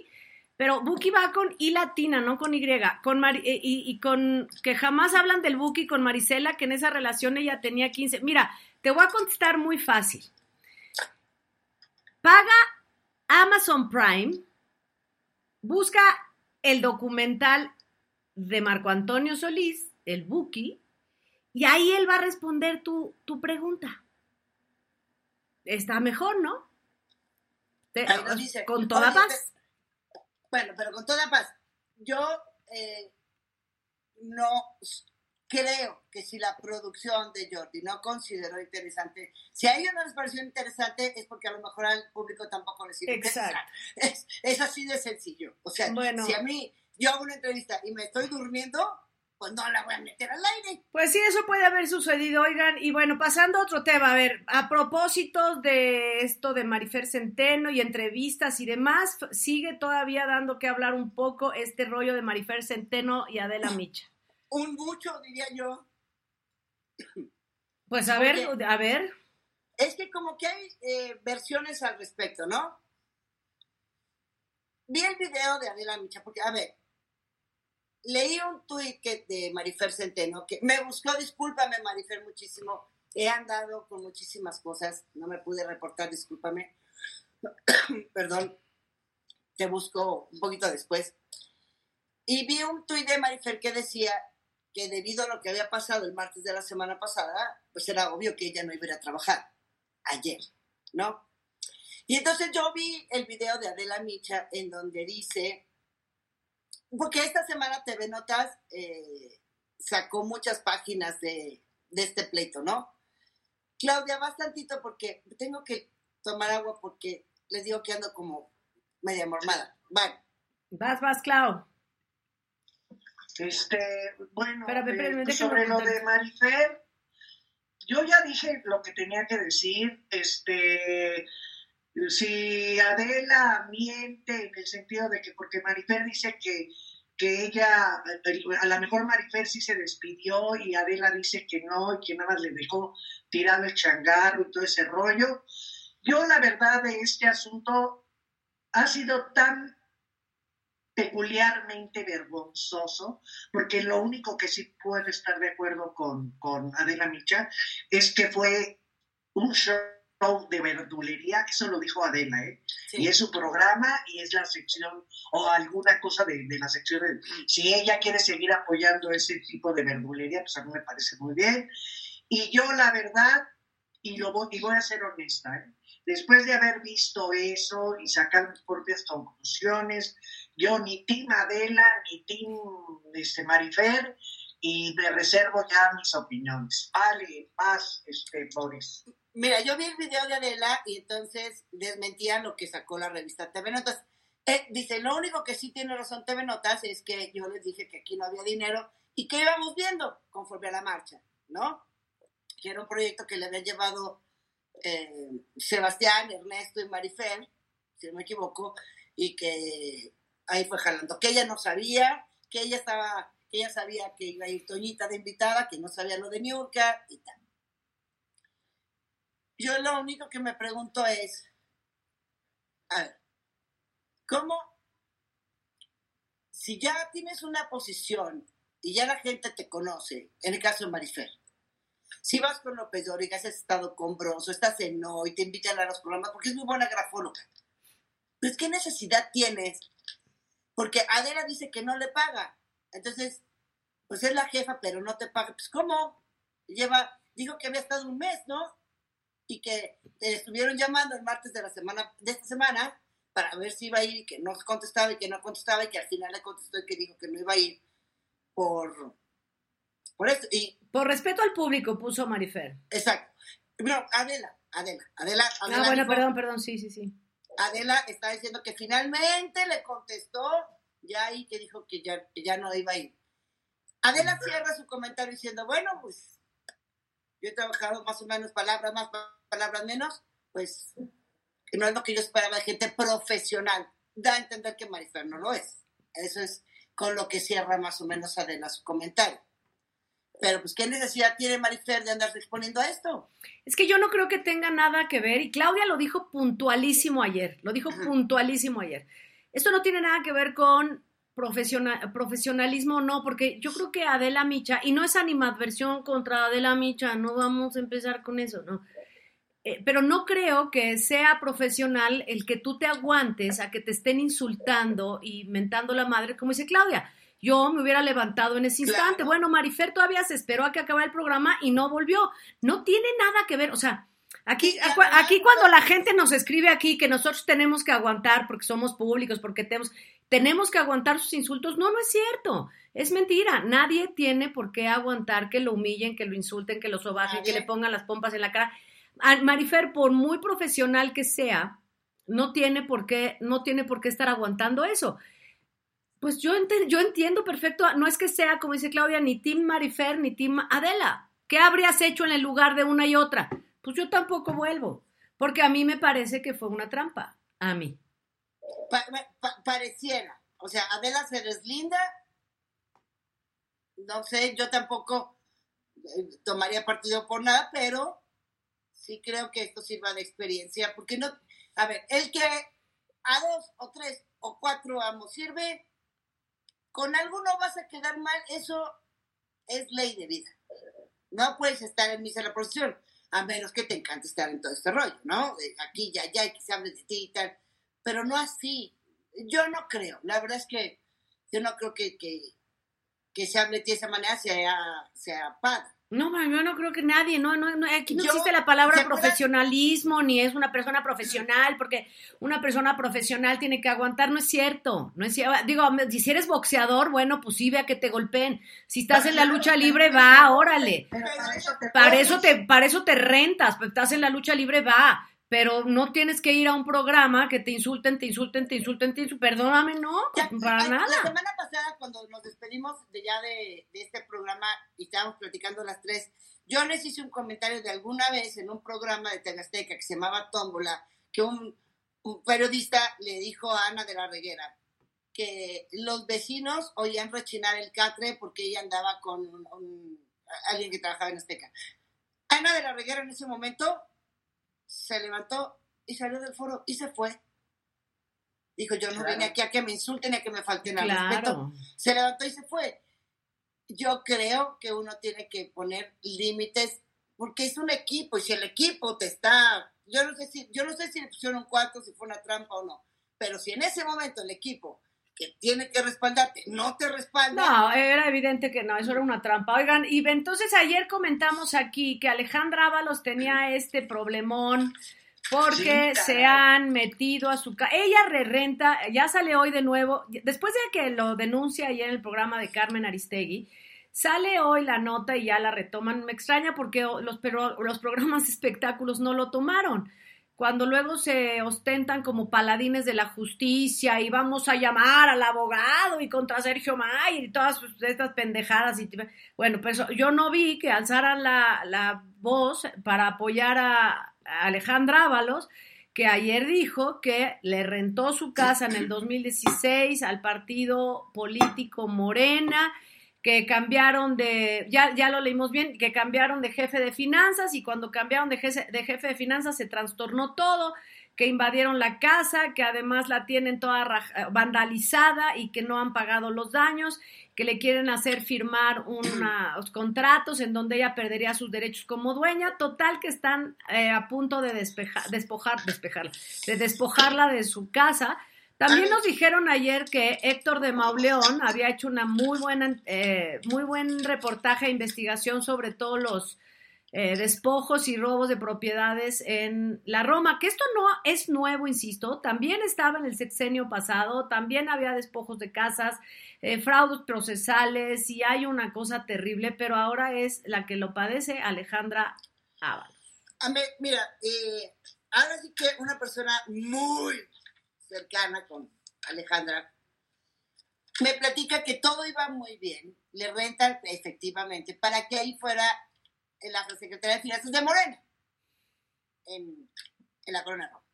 Pero Buki va con I latina, no con Y. Con Mari- eh, y, y con que jamás hablan del Buki con Marisela, que en esa relación ella tenía 15. Mira, te voy a contestar muy fácil. Paga Amazon Prime, busca el documental de Marco Antonio Solís, el Buki, y ahí él va a responder tu, tu pregunta. Está mejor, ¿no? Te- con toda paz. Bueno, pero con toda paz. Yo eh, no, creo que si la producción de Jordi no consideró interesante, si a ellos no les pareció interesante, es porque a lo mejor al público tampoco les interesa. Exacto. Es, es así de sencillo. O sea, Bueno. si a mí yo hago una entrevista y me estoy durmiendo, pues no la voy a meter al aire. Pues sí, eso puede haber sucedido, oigan. Y bueno, pasando a otro tema, a ver, a propósito de esto de Marifer Centeno y entrevistas y demás, sigue todavía dando que hablar un poco este rollo de Marifer Centeno y Adela Micha. Un mucho, diría yo. Pues a ver, a ver. Es que como que hay eh, versiones al respecto, ¿no? Vi el video de Adela Micha, porque, a ver, leí un tuit de Marifer Centeno, que me buscó, discúlpame Marifer muchísimo, he andado con muchísimas cosas, no me pude reportar, discúlpame, perdón, te busco un poquito después. Y vi un tuit de Marifer que decía que debido a lo que había pasado el martes de la semana pasada, pues era obvio que ella no iba a a trabajar ayer, ¿no? Y entonces yo vi el video de Adela Micha en donde dice, porque esta semana TV Notas eh, sacó muchas páginas de, de este pleito, ¿no? Claudia, bastantito porque tengo que tomar agua porque les digo que ando como media mormada. Bueno, Vas, vas, Clau. Este, bueno, Espérame, eh, déjame sobre lo de Marifer, yo ya dije lo que tenía que decir. Este, si Adela miente en el sentido de que, porque Marifer dice que, que ella, a lo mejor Marifer sí se despidió y Adela dice que no y que nada más le dejó tirado el changarro y todo ese rollo. Yo, la verdad, de este asunto ha sido tan peculiarmente vergonzoso, porque lo único que sí puedo estar de acuerdo con, con Adela Micha es que fue un show de verdulería, eso lo dijo Adela, ¿eh? y es su programa y es la sección o alguna cosa de, de la sección. de- si ella quiere seguir apoyando ese tipo de verdulería, pues a mí me parece muy bien. Y yo la verdad, y, lo voy, y voy a ser honesta, ¿eh? después de haber visto eso y sacar mis propias conclusiones, yo ni Team Adela ni Team este, Marifer, y me reservo ya mis opiniones. Vale, más, este, Boris. Mira, yo vi el video de Adela y entonces desmentía lo que sacó la revista TV Notas. Eh, dice, lo único que sí tiene razón TV Notas es que yo les dije que aquí no había dinero y que íbamos viendo conforme a la marcha, ¿no? Que era un proyecto que le habían llevado eh, Sebastián, Ernesto y Marifer, si no me equivoco, y que ahí fue jalando. Que ella no sabía, que ella estaba, que ella sabía que iba a ir Toñita de invitada, que no sabía lo de Niurka y tal. Yo lo único que me pregunto es, a ver, ¿cómo, si ya tienes una posición y ya la gente te conoce, en el caso de Marifer, si vas con López Dóriga, has estado con Bronzo, estás en Hoy, te invitan a los programas, porque es muy buena grafóloga. Pues, ¿qué necesidad tienes? Porque Adela dice que no le paga. Entonces, pues es la jefa, pero no te paga. Pues, ¿cómo? Lleva, dijo que había estado un mes, ¿no? Y que te estuvieron llamando el martes de la semana de esta semana para ver si iba a ir y que no contestaba y que no contestaba y que al final le contestó y que dijo que no iba a ir por por esto y Por respeto al público, puso Marifer. exacto no, Adela Adela Adela, Ah, bueno, dijo- perdón, perdón, sí, sí, sí. Adela está diciendo que finalmente le contestó ya ahí que dijo que ya, que ya no iba a ir. Adela cierra su comentario diciendo, bueno, pues yo he trabajado más o menos palabras más, pa- palabras menos, pues no es lo que yo esperaba de gente profesional. Da a entender que Marifer no lo es. Eso es con lo que cierra más o menos Adela su comentario. Pero pues, ¿qué necesidad tiene Marifer de andar respondiendo a esto? Es que yo no creo que tenga nada que ver, y Claudia lo dijo puntualísimo ayer, lo dijo puntualísimo ayer. Esto no tiene nada que ver con profesiona- profesionalismo o no, porque yo creo que Adela Micha, y no es animadversión contra Adela Micha, no vamos a empezar con eso, ¿no? Eh, pero no creo que sea profesional el que tú te aguantes a que te estén insultando y mentando la madre, como dice Claudia. Yo me hubiera levantado en ese instante. Bueno, Marifer todavía se esperó a que acabara el programa y no volvió. No tiene nada que ver, o sea, aquí, acu- aquí cuando la gente nos escribe aquí que nosotros tenemos que aguantar porque somos públicos, porque tenemos, tenemos que aguantar sus insultos. No, no es cierto. Es mentira. Nadie tiene por qué aguantar que lo humillen, que lo insulten, que lo sobajen, que le pongan las pompas en la cara. A- Marifer, por muy profesional que sea, no tiene por qué, no tiene por qué estar aguantando eso. Pues yo, yo entiendo perfecto, no es que sea, como dice Claudia, ni Team Marifer ni Team Adela. ¿Qué habrías hecho en el lugar de una y otra? Pues yo tampoco vuelvo, porque a mí me parece que fue una trampa, a mí. Pa- pa- pareciera. O sea, Adela se deslinda. No sé, yo tampoco eh, tomaría partido por nada, pero sí creo que esto sirva de experiencia. Porque no, a ver, el que a dos o tres o cuatro amos sirve, con alguno vas a quedar mal, eso es ley de vida. No puedes estar en misa de la procesión, a menos que te encante estar en todo este rollo, ¿no? De Aquí, ya, ya, y que se hable de ti y tal pero no así. Yo no creo, la verdad es que yo no creo que, que, que se hable de esa manera sea, sea padre. No, yo no creo que nadie, no, no, no, aquí no Yo- existe la palabra profesionalismo, ni es una persona profesional, porque una persona profesional tiene que aguantar, no es cierto, no es cierto. Digo, si eres boxeador, bueno, pues sí, ve a que te golpeen. Si estás en la lucha libre, va, órale. Para eso te Para pones. eso te, para eso te rentas, pues estás en la lucha libre, va. Pero no tienes que ir a un programa que te insulten, te insulten, te insulten, te insulten. Perdóname, no, Ya, para ay, La nada. semana pasada, cuando nos despedimos de ya de, de este programa y estábamos platicando las tres, yo les hice un comentario de alguna vez en un programa de Tegasteca que se llamaba Tómbola, que un, un periodista le dijo a Ana de la Reguera que los vecinos oían rechinar el catre porque ella andaba con un- un- alguien que trabajaba en Azteca. Ana de la Reguera en ese momento se levantó y salió del foro y se fue. Dijo, yo no Claro. vine aquí a que me insulten, a que me falten al Claro. respeto. Se levantó y se fue. Yo creo que uno tiene que poner límites porque es un equipo y si el equipo te está, yo no sé si, yo no sé si le pusieron un cuarto, si fue una trampa o no, pero si en ese momento el equipo que tiene que respaldarte no te respalda, No, era evidente que no, eso era una trampa. Oigan, y entonces ayer comentamos aquí que Alejandra Ábalos tenía este problemón porque Sí, se han metido a su casa. Ella re-renta, ya sale hoy de nuevo, después de que lo denuncia ayer en el programa de Carmen Aristegui, sale hoy la nota y ya la retoman. Me extraña porque los, pero los programas espectáculos no lo tomaron cuando luego se ostentan como paladines de la justicia y vamos a llamar al abogado y contra Sergio Mayer y todas estas pendejadas. Y, bueno, pues yo no vi que alzaran la, la voz para apoyar a, a Alejandra Ábalos, que ayer dijo que le rentó su casa en el 2016 al partido político Morena que cambiaron de, ya, ya lo leímos bien, que cambiaron de jefe de finanzas y cuando cambiaron de jefe, de jefe de finanzas se trastornó todo, que invadieron la casa, que además la tienen toda vandalizada y que no han pagado los daños, que le quieren hacer firmar unos contratos en donde ella perdería sus derechos como dueña, total que están eh, a punto de despejar, despojar, despejarla, de despojarla de su casa. También nos dijeron ayer que Héctor de Mauleón había hecho una muy buena, eh, muy buen reportaje e investigación sobre todos los eh, despojos y robos de propiedades en la Roma, que esto no es nuevo, insisto, también estaba en el sexenio pasado, también había despojos de casas, eh, fraudes procesales y hay una cosa terrible, pero ahora es la que lo padece Alejandra Ábalos. A mí, mira, eh, ahora sí que una persona muy cercana con Alejandra me platica que todo iba muy bien, le rentan efectivamente para que ahí fuera en la Secretaría de Finanzas de Morena, en, en la Corona Roma.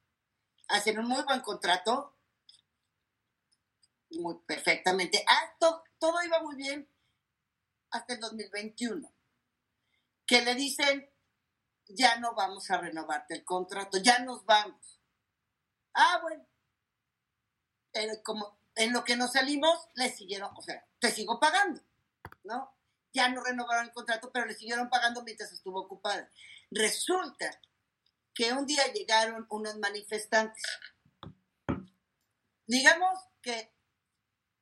Hacen un muy buen contrato, muy perfectamente. Ah, to- todo iba muy bien hasta el 2021, que le dicen, ya no vamos a renovarte el contrato, ya nos vamos. Ah, bueno. Como en lo que nos salimos, le siguieron, o sea, te sigo pagando, ¿no? Ya no renovaron el contrato, pero le siguieron pagando mientras estuvo ocupada. Resulta que un día llegaron unos manifestantes. Digamos que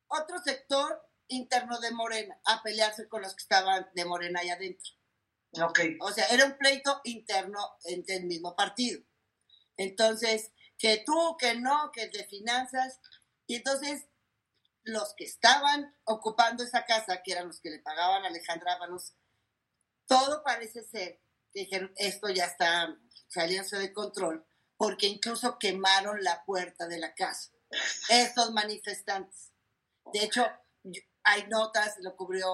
otro sector interno de Morena a pelearse con los que estaban de Morena allá adentro. Ok. O sea, era un pleito interno entre el mismo partido. Entonces, que tú, que no, que de finanzas. Y entonces los que estaban ocupando esa casa, que eran los que le pagaban a Alejandra Ábalos, todo parece ser que dijeron, esto ya está saliéndose de control, porque incluso quemaron la puerta de la casa. Estos manifestantes. De hecho, hay notas, lo cubrió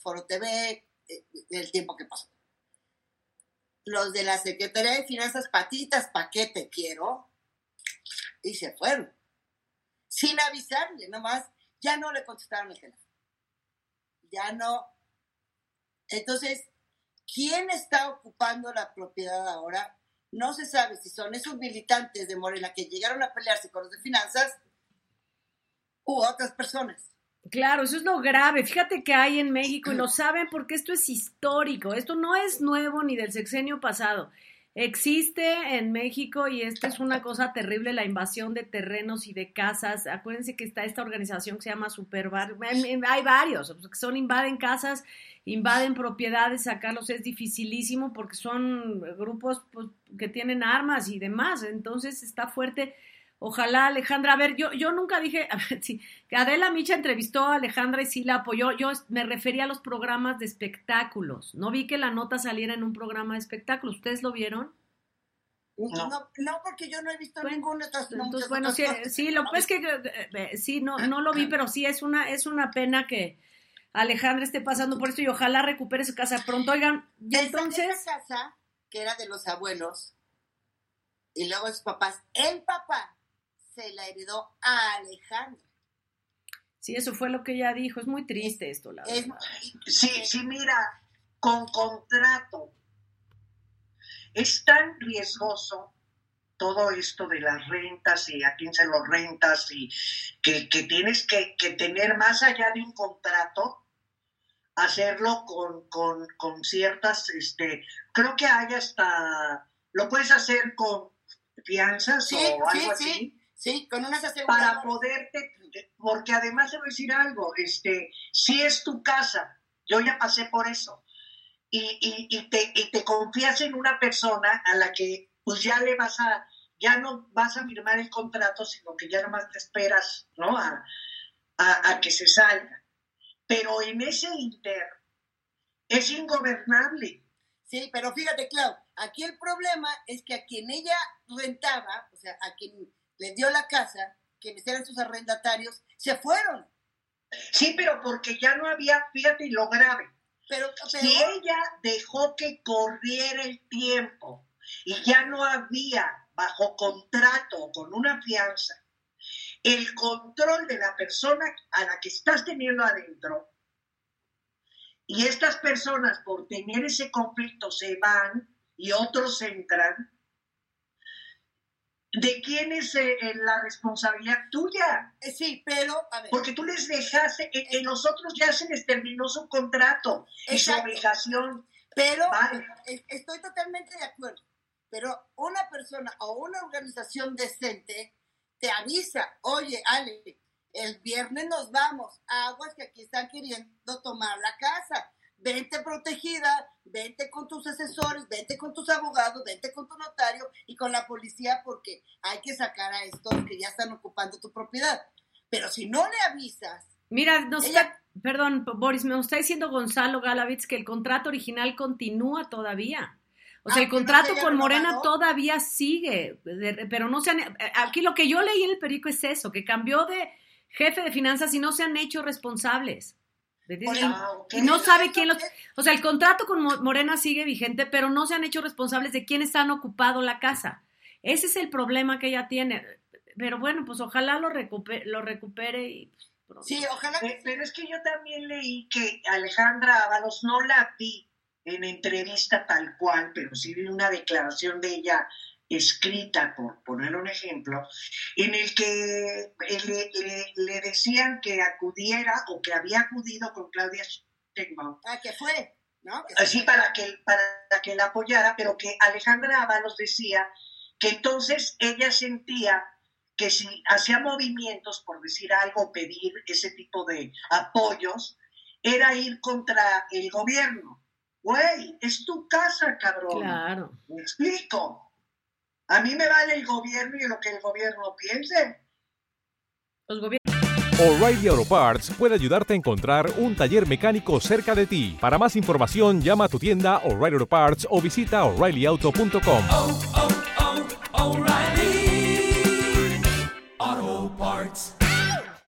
Foro TV, eh, el tiempo que pasó. Los de la Secretaría de Finanzas, patitas, ¿pa' qué te quiero? Y se fueron. Sin avisarle, nomás, ya no le contestaron el teléfono. Ya no. Entonces, ¿quién está ocupando la propiedad ahora? No se sabe si son esos militantes de Morena que llegaron a pelearse con los de finanzas u otras personas. Claro, eso es lo grave. Fíjate que hay en México y lo saben porque esto es histórico. Esto no es nuevo ni del sexenio pasado. Existe en México y esto es una cosa terrible, la invasión de terrenos y de casas. Acuérdense que está esta organización que se llama Superbar. Hay varios, que son invaden casas, invaden propiedades, sacarlos es dificilísimo porque son grupos pues, que tienen armas y demás. Entonces está fuerte. Ojalá, Alejandra, a ver, yo, yo nunca dije, a ver, sí, que Adela Micha entrevistó a Alejandra y sí la apoyó. Yo me refería a los programas de espectáculos. No vi que la nota saliera en un programa de espectáculos. ¿Ustedes lo vieron? No, no, porque yo no he visto ninguna. Entonces, no, Entonces, bueno, otras sí, sí, lo pues que eh, eh, sí, no, no lo vi, pero sí es una, es una pena que Alejandra esté pasando por esto y ojalá recupere su casa pronto. Oigan, y Esa- entonces, esa casa, que era de los abuelos, y luego de sus papás, el papá se la heredó a Alejandra. sí, eso fue lo que ella dijo. Es muy triste esto, la Es- verdad. Sí, sí, mira, con contrato. Es tan riesgoso todo esto de las rentas y a quién se lo rentas y que, que tienes que, que tener más allá de un contrato, hacerlo con, con, con ciertas, este, creo que hay hasta, lo puedes hacer con fianzas Sí, o sí, algo así sí, sí, con unas para aseguradoras. poderte, porque además te voy a decir algo, este, si es tu casa, yo ya pasé por eso, y, y, y te, y te confías en una persona a la que pues ya le vas a, ya no vas a firmar el contrato, sino que ya nomás te esperas, ¿no? A, a, a que se salga. Pero en ese inter es ingobernable. Sí, pero fíjate, Clau, aquí el problema es que a quien ella rentaba, o sea, a quien le dio la casa, quienes eran sus arrendatarios, se fueron. Sí, pero porque ya no había, fíjate lo grave, Pero, pero Si ella dejó que corriera el tiempo y ya no había bajo contrato o con una fianza el control de la persona a la que estás teniendo adentro, y estas personas por tener ese conflicto se van y otros entran, ¿de quién es eh, eh, la responsabilidad tuya? eh, sí, pero, a ver, Porque tú les dejaste, en, en los otros ya se les terminó su contrato y su Exacto. obligación. pero Vale. estoy totalmente de acuerdo. Pero una persona o una organización decente te avisa, oye, Ale, el viernes nos vamos, aguas que aquí están queriendo tomar la casa. Vente protegida, vente con tus asesores, vente con tus abogados, vente con tu notario y con la policía porque hay que sacar a estos que ya están ocupando tu propiedad. Pero si no le avisas, Mira, nos Ella- está, perdón, Boris, me está diciendo Gonzalo Galavitz que el contrato original continúa todavía. O sea, Ah, el no contrato con Morena todavía sigue, pero no se han, aquí lo que yo leí en el periódico es eso, que cambió de jefe de finanzas y no se han hecho responsables. Y no sabe quién los... O sea, el contrato con Mo- Morena sigue vigente, pero no se han hecho responsables de quiénes han ocupado la casa. Ese es el problema que ella tiene. Pero bueno, pues ojalá lo recupere, lo recupere y... pues, pronto. sí, ojalá que Pero es que yo también leí que Alejandra Ábalos no la vi en entrevista tal cual, pero sí vi una declaración de ella escrita, por poner un ejemplo, en el que eh, le, le- le decían que acudiera o que había acudido con Claudia Sheinbaum Ah, que fue, ¿no? Que así para que, para que la apoyara, pero que Alejandra Ábalos decía que entonces ella sentía que si hacía movimientos, por decir algo, pedir ese tipo de apoyos, era ir contra el gobierno. Güey, es tu casa, cabrón. Claro. Me explico. A mí me vale el gobierno y lo que el gobierno piense. Los gobiernos... O'Reilly Auto Parts puede ayudarte a encontrar un taller mecánico cerca de ti. Para más información, llama a tu tienda O'Reilly Auto Parts o visita oreillyauto.com.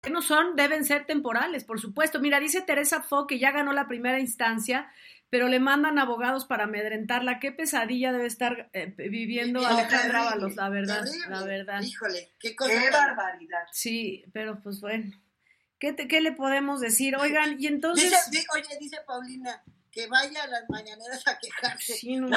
Que no son, deben ser temporales, por supuesto. Mira, dice Teresa Fo que ya ganó la primera instancia, pero le mandan abogados para amedrentarla. Qué pesadilla debe estar eh, viviendo No, Alejandra Ábalos, la verdad, terrible. la verdad. Híjole, qué cosa. ¡Qué tan- barbaridad! Sí, pero pues bueno. ¿Qué, te- qué le podemos decir? Oigan, y entonces... Dice- di- oye, dice Paulina que vaya a las mañaneras a quejarse. Sí, no.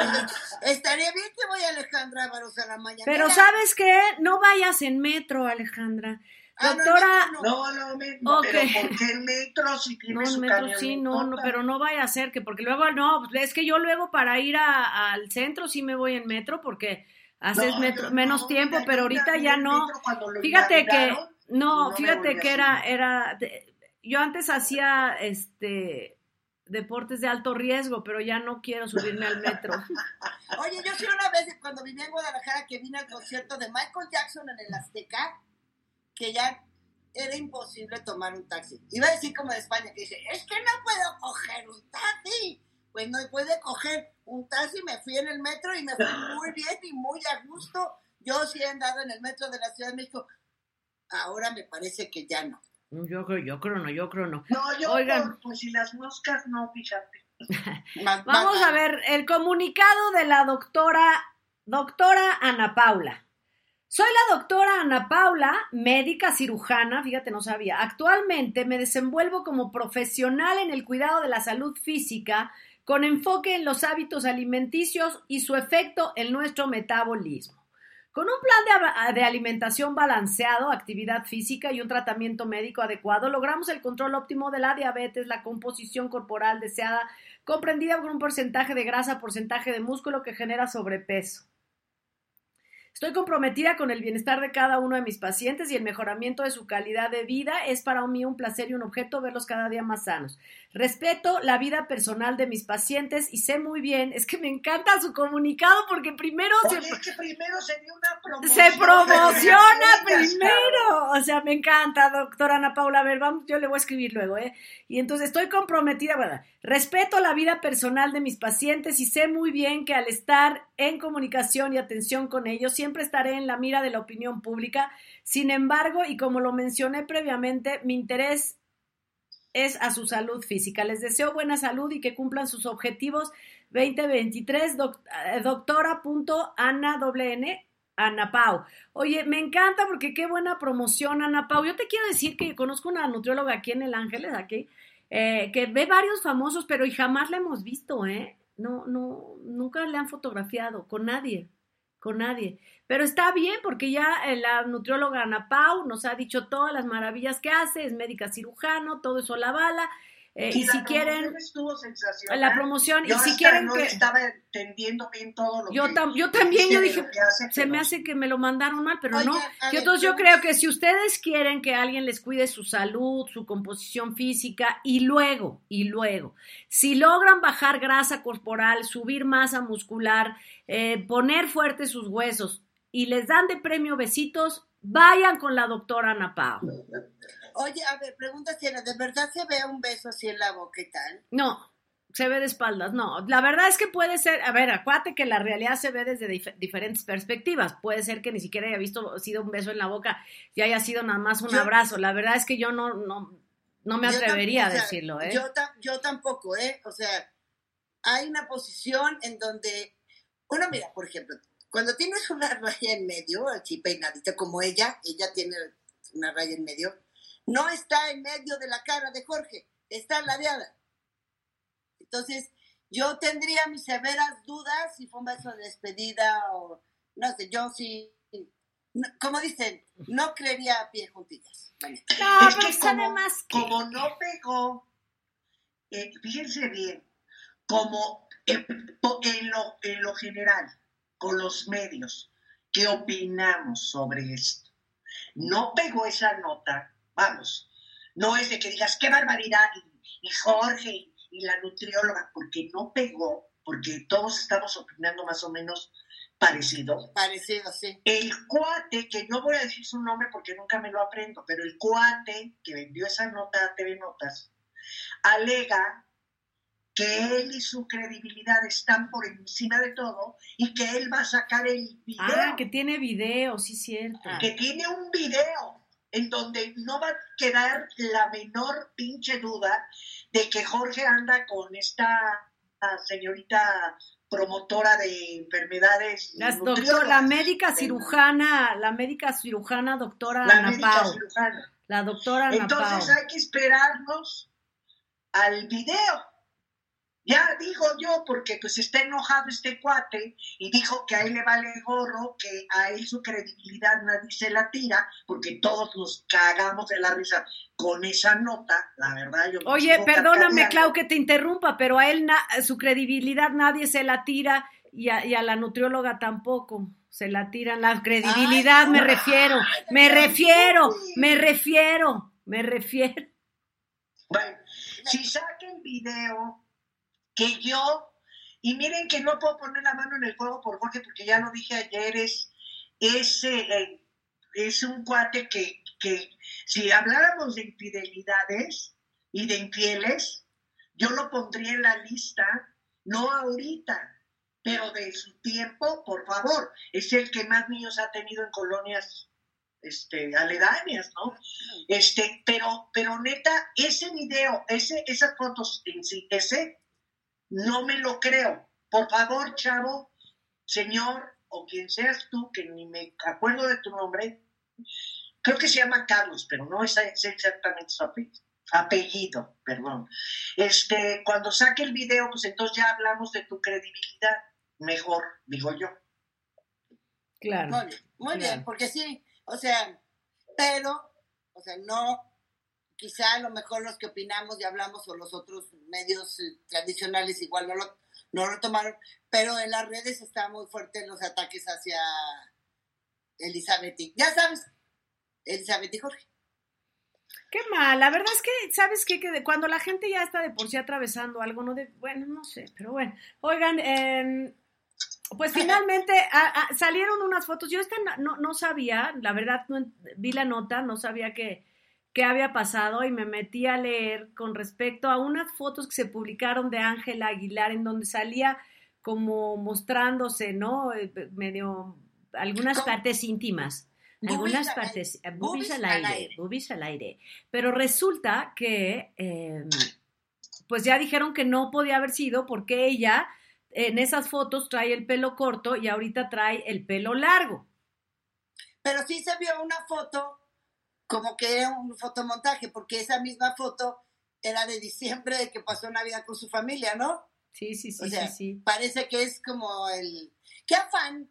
Estaría bien que vaya Alejandra Ábalos a la mañanera. Pero ¿sabes qué? No vayas en metro, Alejandra. Ah, no, Doctora, no, No, no, me, no, Ok. pero ¿por qué el metro si tiene No, su en metro sí, no, no, pero no vaya a ser que, porque luego no, pues, es que yo luego para ir a- al centro sí me voy en metro porque haces No, metro- menos no, tiempo, mira, pero ahorita ya no. metro Fíjate que, no, fíjate que era, era, de- yo antes hacía, este, deportes de alto riesgo, pero ya no quiero subirme al metro. Oye, yo sí una vez cuando vine en Guadalajara que vine al concierto de Michael Jackson en el Azteca, que ya era imposible tomar un taxi. Iba a decir como de España, que dice, es que no puedo coger un taxi. Pues no puede coger un taxi, me fui en el metro y me fui muy bien y muy a gusto. Yo sí he andado en el metro de la Ciudad de México. Ahora me parece que ya no. Yo creo, yo creo no, yo creo no. No, yo, Oigan. por- pues si las moscas no, fíjate. Vamos a ver el comunicado de la doctora, doctora Ana Paula. Soy la doctora Ana Paula, médica cirujana, fíjate, no sabía. Actualmente me desenvuelvo como profesional en el cuidado de la salud física con enfoque en los hábitos alimenticios y su efecto en nuestro metabolismo. Con un plan de, alimentación balanceado, actividad física y un tratamiento médico adecuado, logramos el control óptimo de la diabetes, la composición corporal deseada, comprendida por un porcentaje de grasa, porcentaje de músculo que genera sobrepeso. Estoy comprometida con el bienestar de cada uno de mis pacientes y el mejoramiento de su calidad de vida. Es para mí un placer y un objeto verlos cada día más sanos. Respeto la vida personal de mis pacientes y sé muy bien, es que me encanta su comunicado porque primero Oye, se, es que primero sería una promoción. se promociona primero. O sea, me encanta, doctora Ana Paula. A ver, vamos, yo le voy a escribir luego, ¿eh? Y entonces estoy comprometida, bueno, respeto la vida personal de mis pacientes y sé muy bien que al estar en comunicación y atención con ellos, siempre estaré en la mira de la opinión pública. Sin embargo, y como lo mencioné previamente, mi interés es a su salud física. Les deseo buena salud y que cumplan sus objetivos 2023. Doc, eh, doctora.ana doble N, Ana Pau. Oye, me encanta porque qué buena promoción, Ana Pau. Yo te quiero decir que conozco una nutrióloga aquí en El Ángeles, aquí, eh, que ve varios famosos, pero y jamás la hemos visto, ¿eh? No, no, nunca le han fotografiado con nadie, con nadie. Pero está bien porque ya eh, la nutrióloga Ana Pau nos ha dicho todas las maravillas que hace, es médica cirujano, todo eso la bala. Eh, y, si quieren, la promoción, Yo y si quieren no que... estaba entendiendo bien todo lo Yo, que tam- yo también, yo dije, se me hace que me lo mandaron mal, pero Oye, no. a Y ver, entonces yo yo- creo que si ustedes quieren que alguien les cuide su salud, su composición física, y luego, y luego, si logran bajar grasa corporal, subir masa muscular, eh, poner fuertes sus huesos, y les dan de premio besitos, vayan con la doctora Ana Pao. Oye, a ver, pregunta si ¿de verdad se ve un beso así en la boca y tal? No, se ve de espaldas, no. La verdad es que puede ser, a ver, acuérdate que la realidad se ve desde dif- diferentes perspectivas. Puede ser que ni siquiera haya visto, sido un beso en la boca y haya sido nada más un Yo- abrazo. La verdad es que yo no, no, no me atrevería a decirlo, ¿eh? Yo, yo tampoco, ¿eh? O sea, hay una posición en donde uno, mira, por ejemplo, cuando tienes una raya en medio, así peinadita como ella, ella tiene una raya en medio, no está en medio de la cara de Jorge, está ladeada. Entonces, yo tendría mis severas dudas si fue un beso de despedida o, no sé, yo sí, no- como dicen, no creería a pie juntillas. No, Es pero que sabe como, más que... como no pegó, eh, fíjense bien, como en, en lo, en lo general, con los medios, ¿qué opinamos sobre esto? No pegó esa nota, vamos, no es de que digas qué barbaridad y, y Jorge y, y la nutrióloga, porque no pegó, porque todos estamos opinando más o menos parecido. Parecido, sí. El cuate, que no voy a decir su nombre porque nunca me lo aprendo, pero el cuate que vendió esa nota a TV Notas, alega que él y su credibilidad están por encima de todo y que él va a sacar el video. Ah, que tiene video, sí, cierto. que tiene un video en donde no va a quedar la menor pinche duda de que Jorge anda con esta ah, señorita promotora de enfermedades. Las nutriólogas. doctor, la médica cirujana, la médica cirujana doctora La Ana médica Pao. cirujana. La doctora Ana Entonces Pao. hay que esperarnos al video. Ya digo yo, porque pues está enojado este cuate y dijo que a él le vale gorro, que a él su credibilidad nadie se la tira, porque todos nos cagamos de la risa con esa nota, la verdad. Yo me Oye, perdóname. Clau, que te interrumpa, pero a él su credibilidad nadie se la tira y a, y a la nutrióloga tampoco se la tiran. La credibilidad me refiero, me refiero, me refiero, me refiero. Bueno, si saquen video que yo, y miren que no puedo poner la mano en el fuego por Jorge, porque ya lo dije ayer, es, es, eh, es un cuate que, que si habláramos de infidelidades y de infieles, yo lo pondría en la lista, no ahorita, pero de su tiempo, por favor, es el que más niños ha tenido en colonias este, aledañas, ¿no? Este, pero, pero neta, ese video, ese, esas fotos en sí, ese, no me lo creo. Por favor, chavo, señor, o quien seas tú, que ni me acuerdo de tu nombre, creo que se llama Carlos, pero no es, exactamente su apellido, apellido, perdón. Este, cuando saque el video, pues entonces ya hablamos de tu credibilidad, mejor, digo yo. Claro. Muy bien, muy bien, porque sí, o sea, pero, o sea, no, quizá a lo mejor los que opinamos y hablamos o los otros medios eh, tradicionales igual no lo, no lo tomaron, pero en las redes está muy fuerte los ataques hacia Elizabeth y, ya sabes, Elizabeth y Jorge. Qué mal, la verdad es que, ¿sabes qué? Que de- cuando la gente ya está de por sí atravesando algo, no de, bueno, no sé, pero bueno. Oigan, em, pues finalmente a- a- salieron unas fotos, yo esta no, no- sabía, la verdad, no vi la nota, no sabía que, qué había pasado y me metí a leer con respecto a unas fotos que se publicaron de Ángela Aguilar en donde salía como mostrándose, ¿no? Eh, Medio, algunas partes íntimas. Algunas al partes, eh, Boobies al al aire, aire. boobies al aire. Pero resulta que, eh, pues ya dijeron que no podía haber sido porque ella en esas fotos trae el pelo corto y ahorita trae el pelo largo. Pero sí se vio una foto como que era un fotomontaje, porque esa misma foto era de diciembre de que pasó Navidad con su familia, ¿no? Sí, sí, sí, O sea, sí, sí. parece que es como el... ¡Qué afán!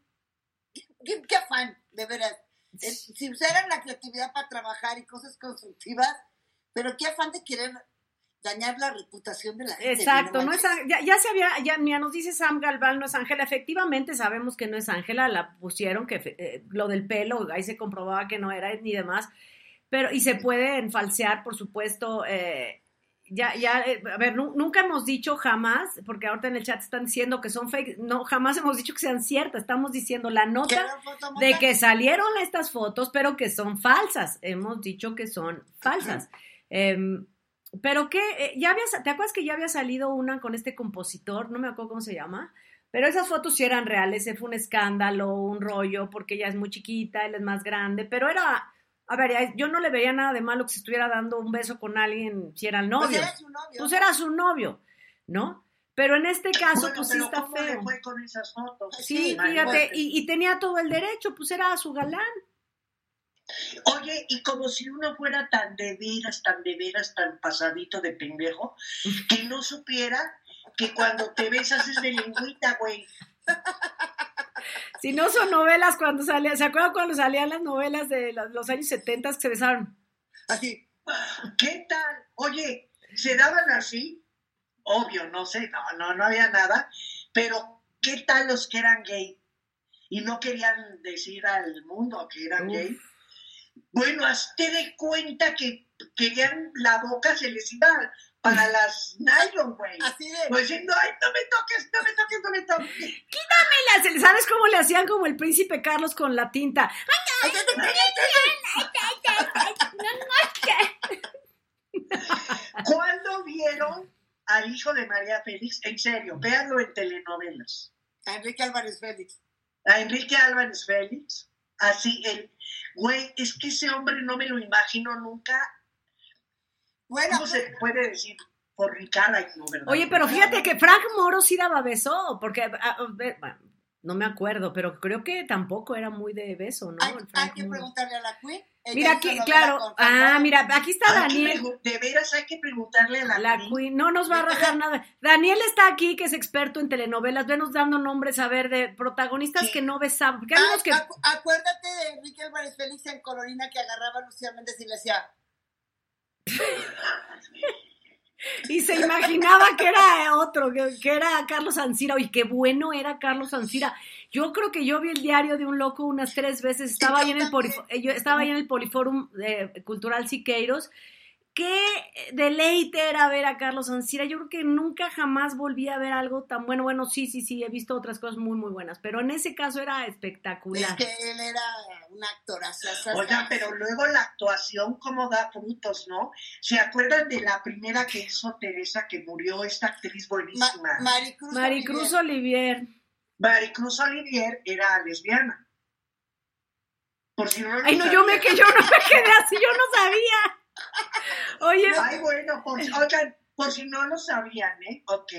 ¿Qué, qué afán, de veras? Es- si usaran la creatividad para trabajar y cosas constructivas, pero qué afán de querer dañar la reputación de la gente. Exacto, no es, ya, ya se había, ya mira, nos dice Sam Galván, no es Ángela, efectivamente sabemos que no es Ángela, la pusieron que eh, lo del pelo, ahí se comprobaba que no era ni demás, pero y se pueden falsear, por supuesto, eh, ya, ya, eh, a ver, nu- nunca hemos dicho jamás, porque ahorita en el chat están diciendo que son fake, no, jamás hemos dicho que sean ciertas, estamos diciendo la nota de que salieron estas fotos, pero que son falsas. Hemos dicho que son falsas. Em, pero que eh, ya había, ¿te acuerdas que ya había salido una con este compositor? No me acuerdo cómo se llama. Pero esas fotos sí eran reales, fue un escándalo, un rollo, porque ella es muy chiquita, él es más grande, pero era, a ver, yo no le veía nada de malo que se estuviera dando un beso con alguien si Pues era su novio. Pues era su novio, ¿no? Pero en este caso, Bueno, pues sí está ¿cómo le feo. fue con esas fotos? Sí, fíjate, y, y tenía todo el derecho, pues era su galán. Oye, y como si uno fuera tan de veras, tan de veras, tan pasadito de pendejo, que no supiera que cuando te besas es de lengüita, güey. Si no son novelas cuando salían, ¿se acuerdan cuando salían las novelas de los, años 70 que se besaron? Así. ¿Qué tal? Oye, ¿se daban así? Obvio, no sé, no, no, no había nada, pero ¿qué tal los que eran gay? Y no querían decir al mundo que eran Uf. gay. Bueno, hazte de cuenta que querían la boca, se les iba para las nylon, güey. Así de. Pues diciendo, ay, no me toques, no me toques, no me toques. Quítamela, ¿sabes cómo le hacían como el príncipe Carlos con la tinta? ¿Cuándo vieron al hijo de María Félix? En serio, véanlo en telenovelas. A Enrique Álvarez Félix. A Enrique Álvarez Félix. Así, el, güey, es que ese hombre no me lo imagino nunca. Bueno, ¿Cómo se puede decir? Por Ricardo, no, ¿verdad? Oye, pero fíjate que Frank Moro sí daba beso, porque a- a ver, bueno, no me acuerdo, pero creo que tampoco era muy de beso, ¿no? hay, que preguntarle a la Queen. Mira aquí, claro. Ah, mira, aquí está Daniel. de veras hay que preguntarle a la, La Queen. Queen, no nos va a rajar nada. Daniel está aquí, que es experto en telenovelas. Venos dando nombres, a ver, de protagonistas Sí. que no hay Ah, que. acuérdate de Enrique Álvarez Félix en Colorina que agarraba a Lucía Méndez y le decía, Y se imaginaba que era otro, que, que era Carlos Ancira. Oye, qué bueno era Carlos Ancira. Yo creo que yo vi el diario de un loco unas tres veces. Estaba ahí en el, eh, yo estaba ahí en el Poliforum eh, Cultural Siqueiros. Qué deleite era ver a Carlos Ancira. Yo creo que nunca jamás volví a ver algo tan bueno. Bueno, sí, sí, sí, he visto otras cosas muy, muy buenas. Pero en ese caso era es espectacular. que él era un actorazo. Oigan, pero luego la actuación como da frutos, ¿no? ¿Se acuerdan de la primera que hizo Teresa que murió esta actriz buenísima? Maricruz, Maricruz Olivier. Maricruz Olivier era lesbiana. Por si no lo Ay, no, yo me, que yo no me quedé así, yo no sabía. Oye, Ay, bueno, por, si- oigan, por si no lo sabían, ¿eh? Ok.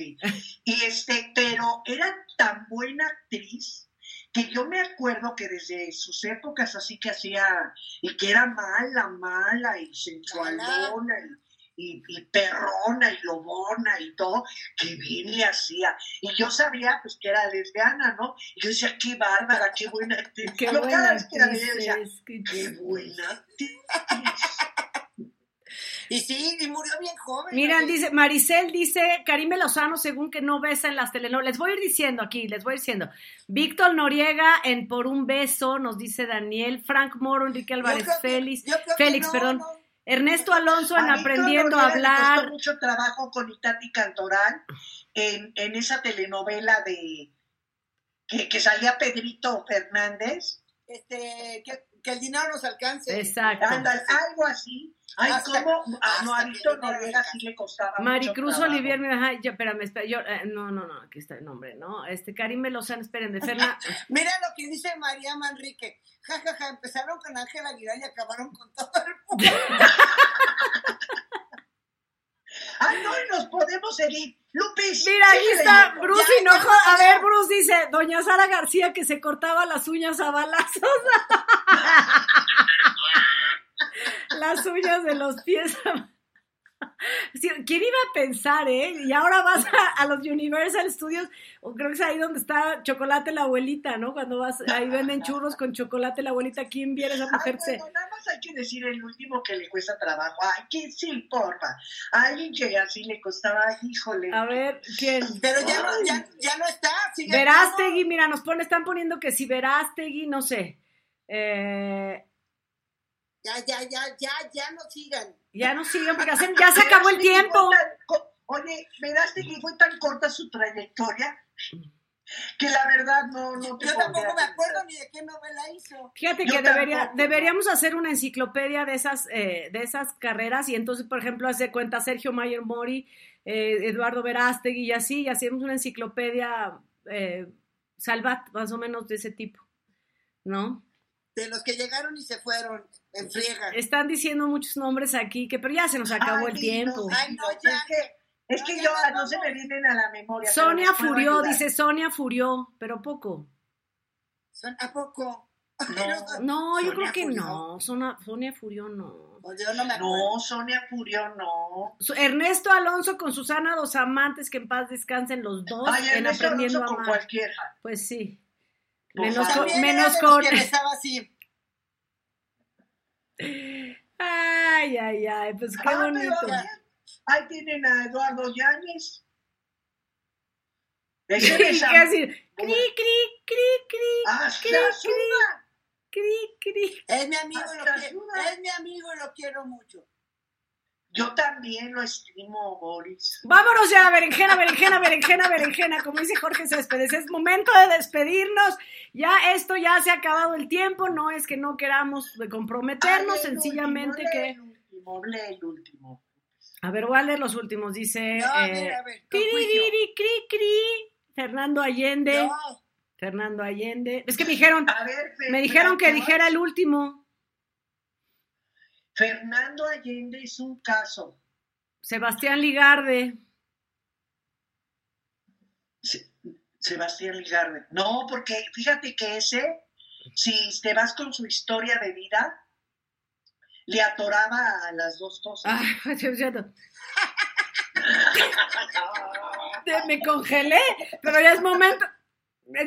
Y este, pero era tan buena actriz que yo me acuerdo que desde sus épocas así que hacía, y que era mala, mala, y sensualona, y, y, y perrona, y lobona, y todo, que bien le hacía. Y yo sabía, pues, que era lesbiana, ¿no? Y yo decía, qué bárbara, qué buena actriz. Qué yo buena cada vez que la veía, decía, qué buena actriz. Y sí, y murió bien joven. Miran, dice, Maricel dice, Karime Lozano, según que no besa en las telenovelas. Les voy a ir diciendo aquí, les voy a ir diciendo. Víctor Noriega en Por un beso, nos dice Daniel. Frank Moro, Enrique Álvarez que- Félix. Félix, no, perdón. no. Ernesto Alonso en A Aprendiendo a Hablar. costó mucho trabajo con Itati Cantoral en, en esa telenovela de que, que salía Pedrito Fernández. Este, que, que el dinero nos alcance. Exacto. Algo así. Ay, Hasta- cómo a, no, a dinero Noriega sí le costaba Maricruz mucho. Olivier, mira, ay, yo, espérame, espera, yo, eh, no, no, no, aquí está el nombre, ¿no? Este, Karime Lozano, esperen, de Ferna, Mira lo que dice María Manrique. Ja, ja, ja, empezaron con Ángel Aguilar y acabaron con todo el mundo. Ay, no, y nos podemos seguir. Lupis. Mira, ahí síguele, está. Bruce Ya, Hinojo. ya, A ver, Bruce dice, doña Sara García que se cortaba las uñas a balazos. las uñas de los pies. Sí, ¿Quién iba a pensar, eh? Y ahora vas a, a los Universal Studios, o creo que es ahí donde está Chocolate la abuelita, ¿no? Cuando vas, ahí venden churros con chocolate la abuelita. ¿Quién viera esa Ay, mujer? Se- bueno, nada más hay que decir el último que le cuesta trabajo. Ay, ¿quién sí importa? A alguien que así le costaba, híjole. A ver, ¿quién? Pero ya no, ya, ya no está. Verástegui, mira, nos pone, están poniendo que si Verástegui, no sé. Eh, Ya, ya, ya, ya, ya no sigan. ya no siguen porque hacen- ya se acabó el tiempo. tan co- Oye, Verástegui fue tan corta su trayectoria que la verdad no, no te Yo tampoco me acuerdo ni de qué novela hizo. Fíjate Yo que debería, deberíamos hacer una enciclopedia de esas, eh, de esas carreras y entonces, por ejemplo, hace cuenta Sergio Mayer Mori, eh, Eduardo Verástegui y así, y hacemos una enciclopedia eh, salvat, más o menos de ese tipo, ¿no? De los que llegaron y se fueron en friega. Están diciendo muchos nombres aquí, que pero ya se nos acabó Ay, el tiempo. no, Ay, no, Es ya. que, es No, que ya yo no se vamos. me vienen a la memoria. Sonia Furió, dice Sonia Furió, pero poco. Son- ¿A poco? No, No, yo Sonia creo que Furió. no. Sonia, Sonia Furió no. Pues yo no me acuerdo. No, Sonia Furió no. Ernesto Alonso con Susana Dos Amantes, que en paz descansen los dos Ay, en Ernesto Aprendiendo Alonso a con Amar. cualquiera. Pues sí. Por Menos con, menos con. que besaba así. Ay, ay, ay, pues qué Ah, bonito. Ahí tienen a Eduardo Yáñez. ¿Qué Ese besa- decir? Cri, cri, cri, cri, Hasta cri, suda. cri, cri. Es mi amigo lo suda. Es mi amigo y lo quiero mucho. Yo también lo estimo, Boris. Vámonos ya, berenjena, berenjena, berenjena, berenjena, como dice Jorge Céspedes. Es momento de despedirnos. Ya esto ya se ha acabado el tiempo. No es que no queramos comprometernos, sencillamente último, lee que. El último, lee el último. A ver, voy a leer los últimos. Dice. No, a eh, ver, a ver, con "Tiririri, cri, cri". Fernando Allende. No, Fernando Allende. Es que me dijeron, A ver, Fer- me dijeron que dijera el último. Fernando Allende es un caso. Sebastián Ligarde. Se- Sebastián Ligarde. No, porque fíjate que ese, si te vas con su historia de vida, le atoraba a las dos cosas. Te- Me congelé, pero ya es momento.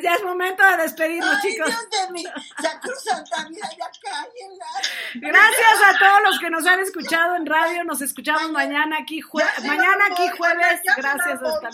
Ya es momento de despedirnos, Ay, chicos. Dios de mí. Sacrosanта vida, ya cállenla. Gracias a todos los que nos han escuchado en radio. Nos escuchamos mañana aquí, jue- mañana aquí jueves. Gracias, hasta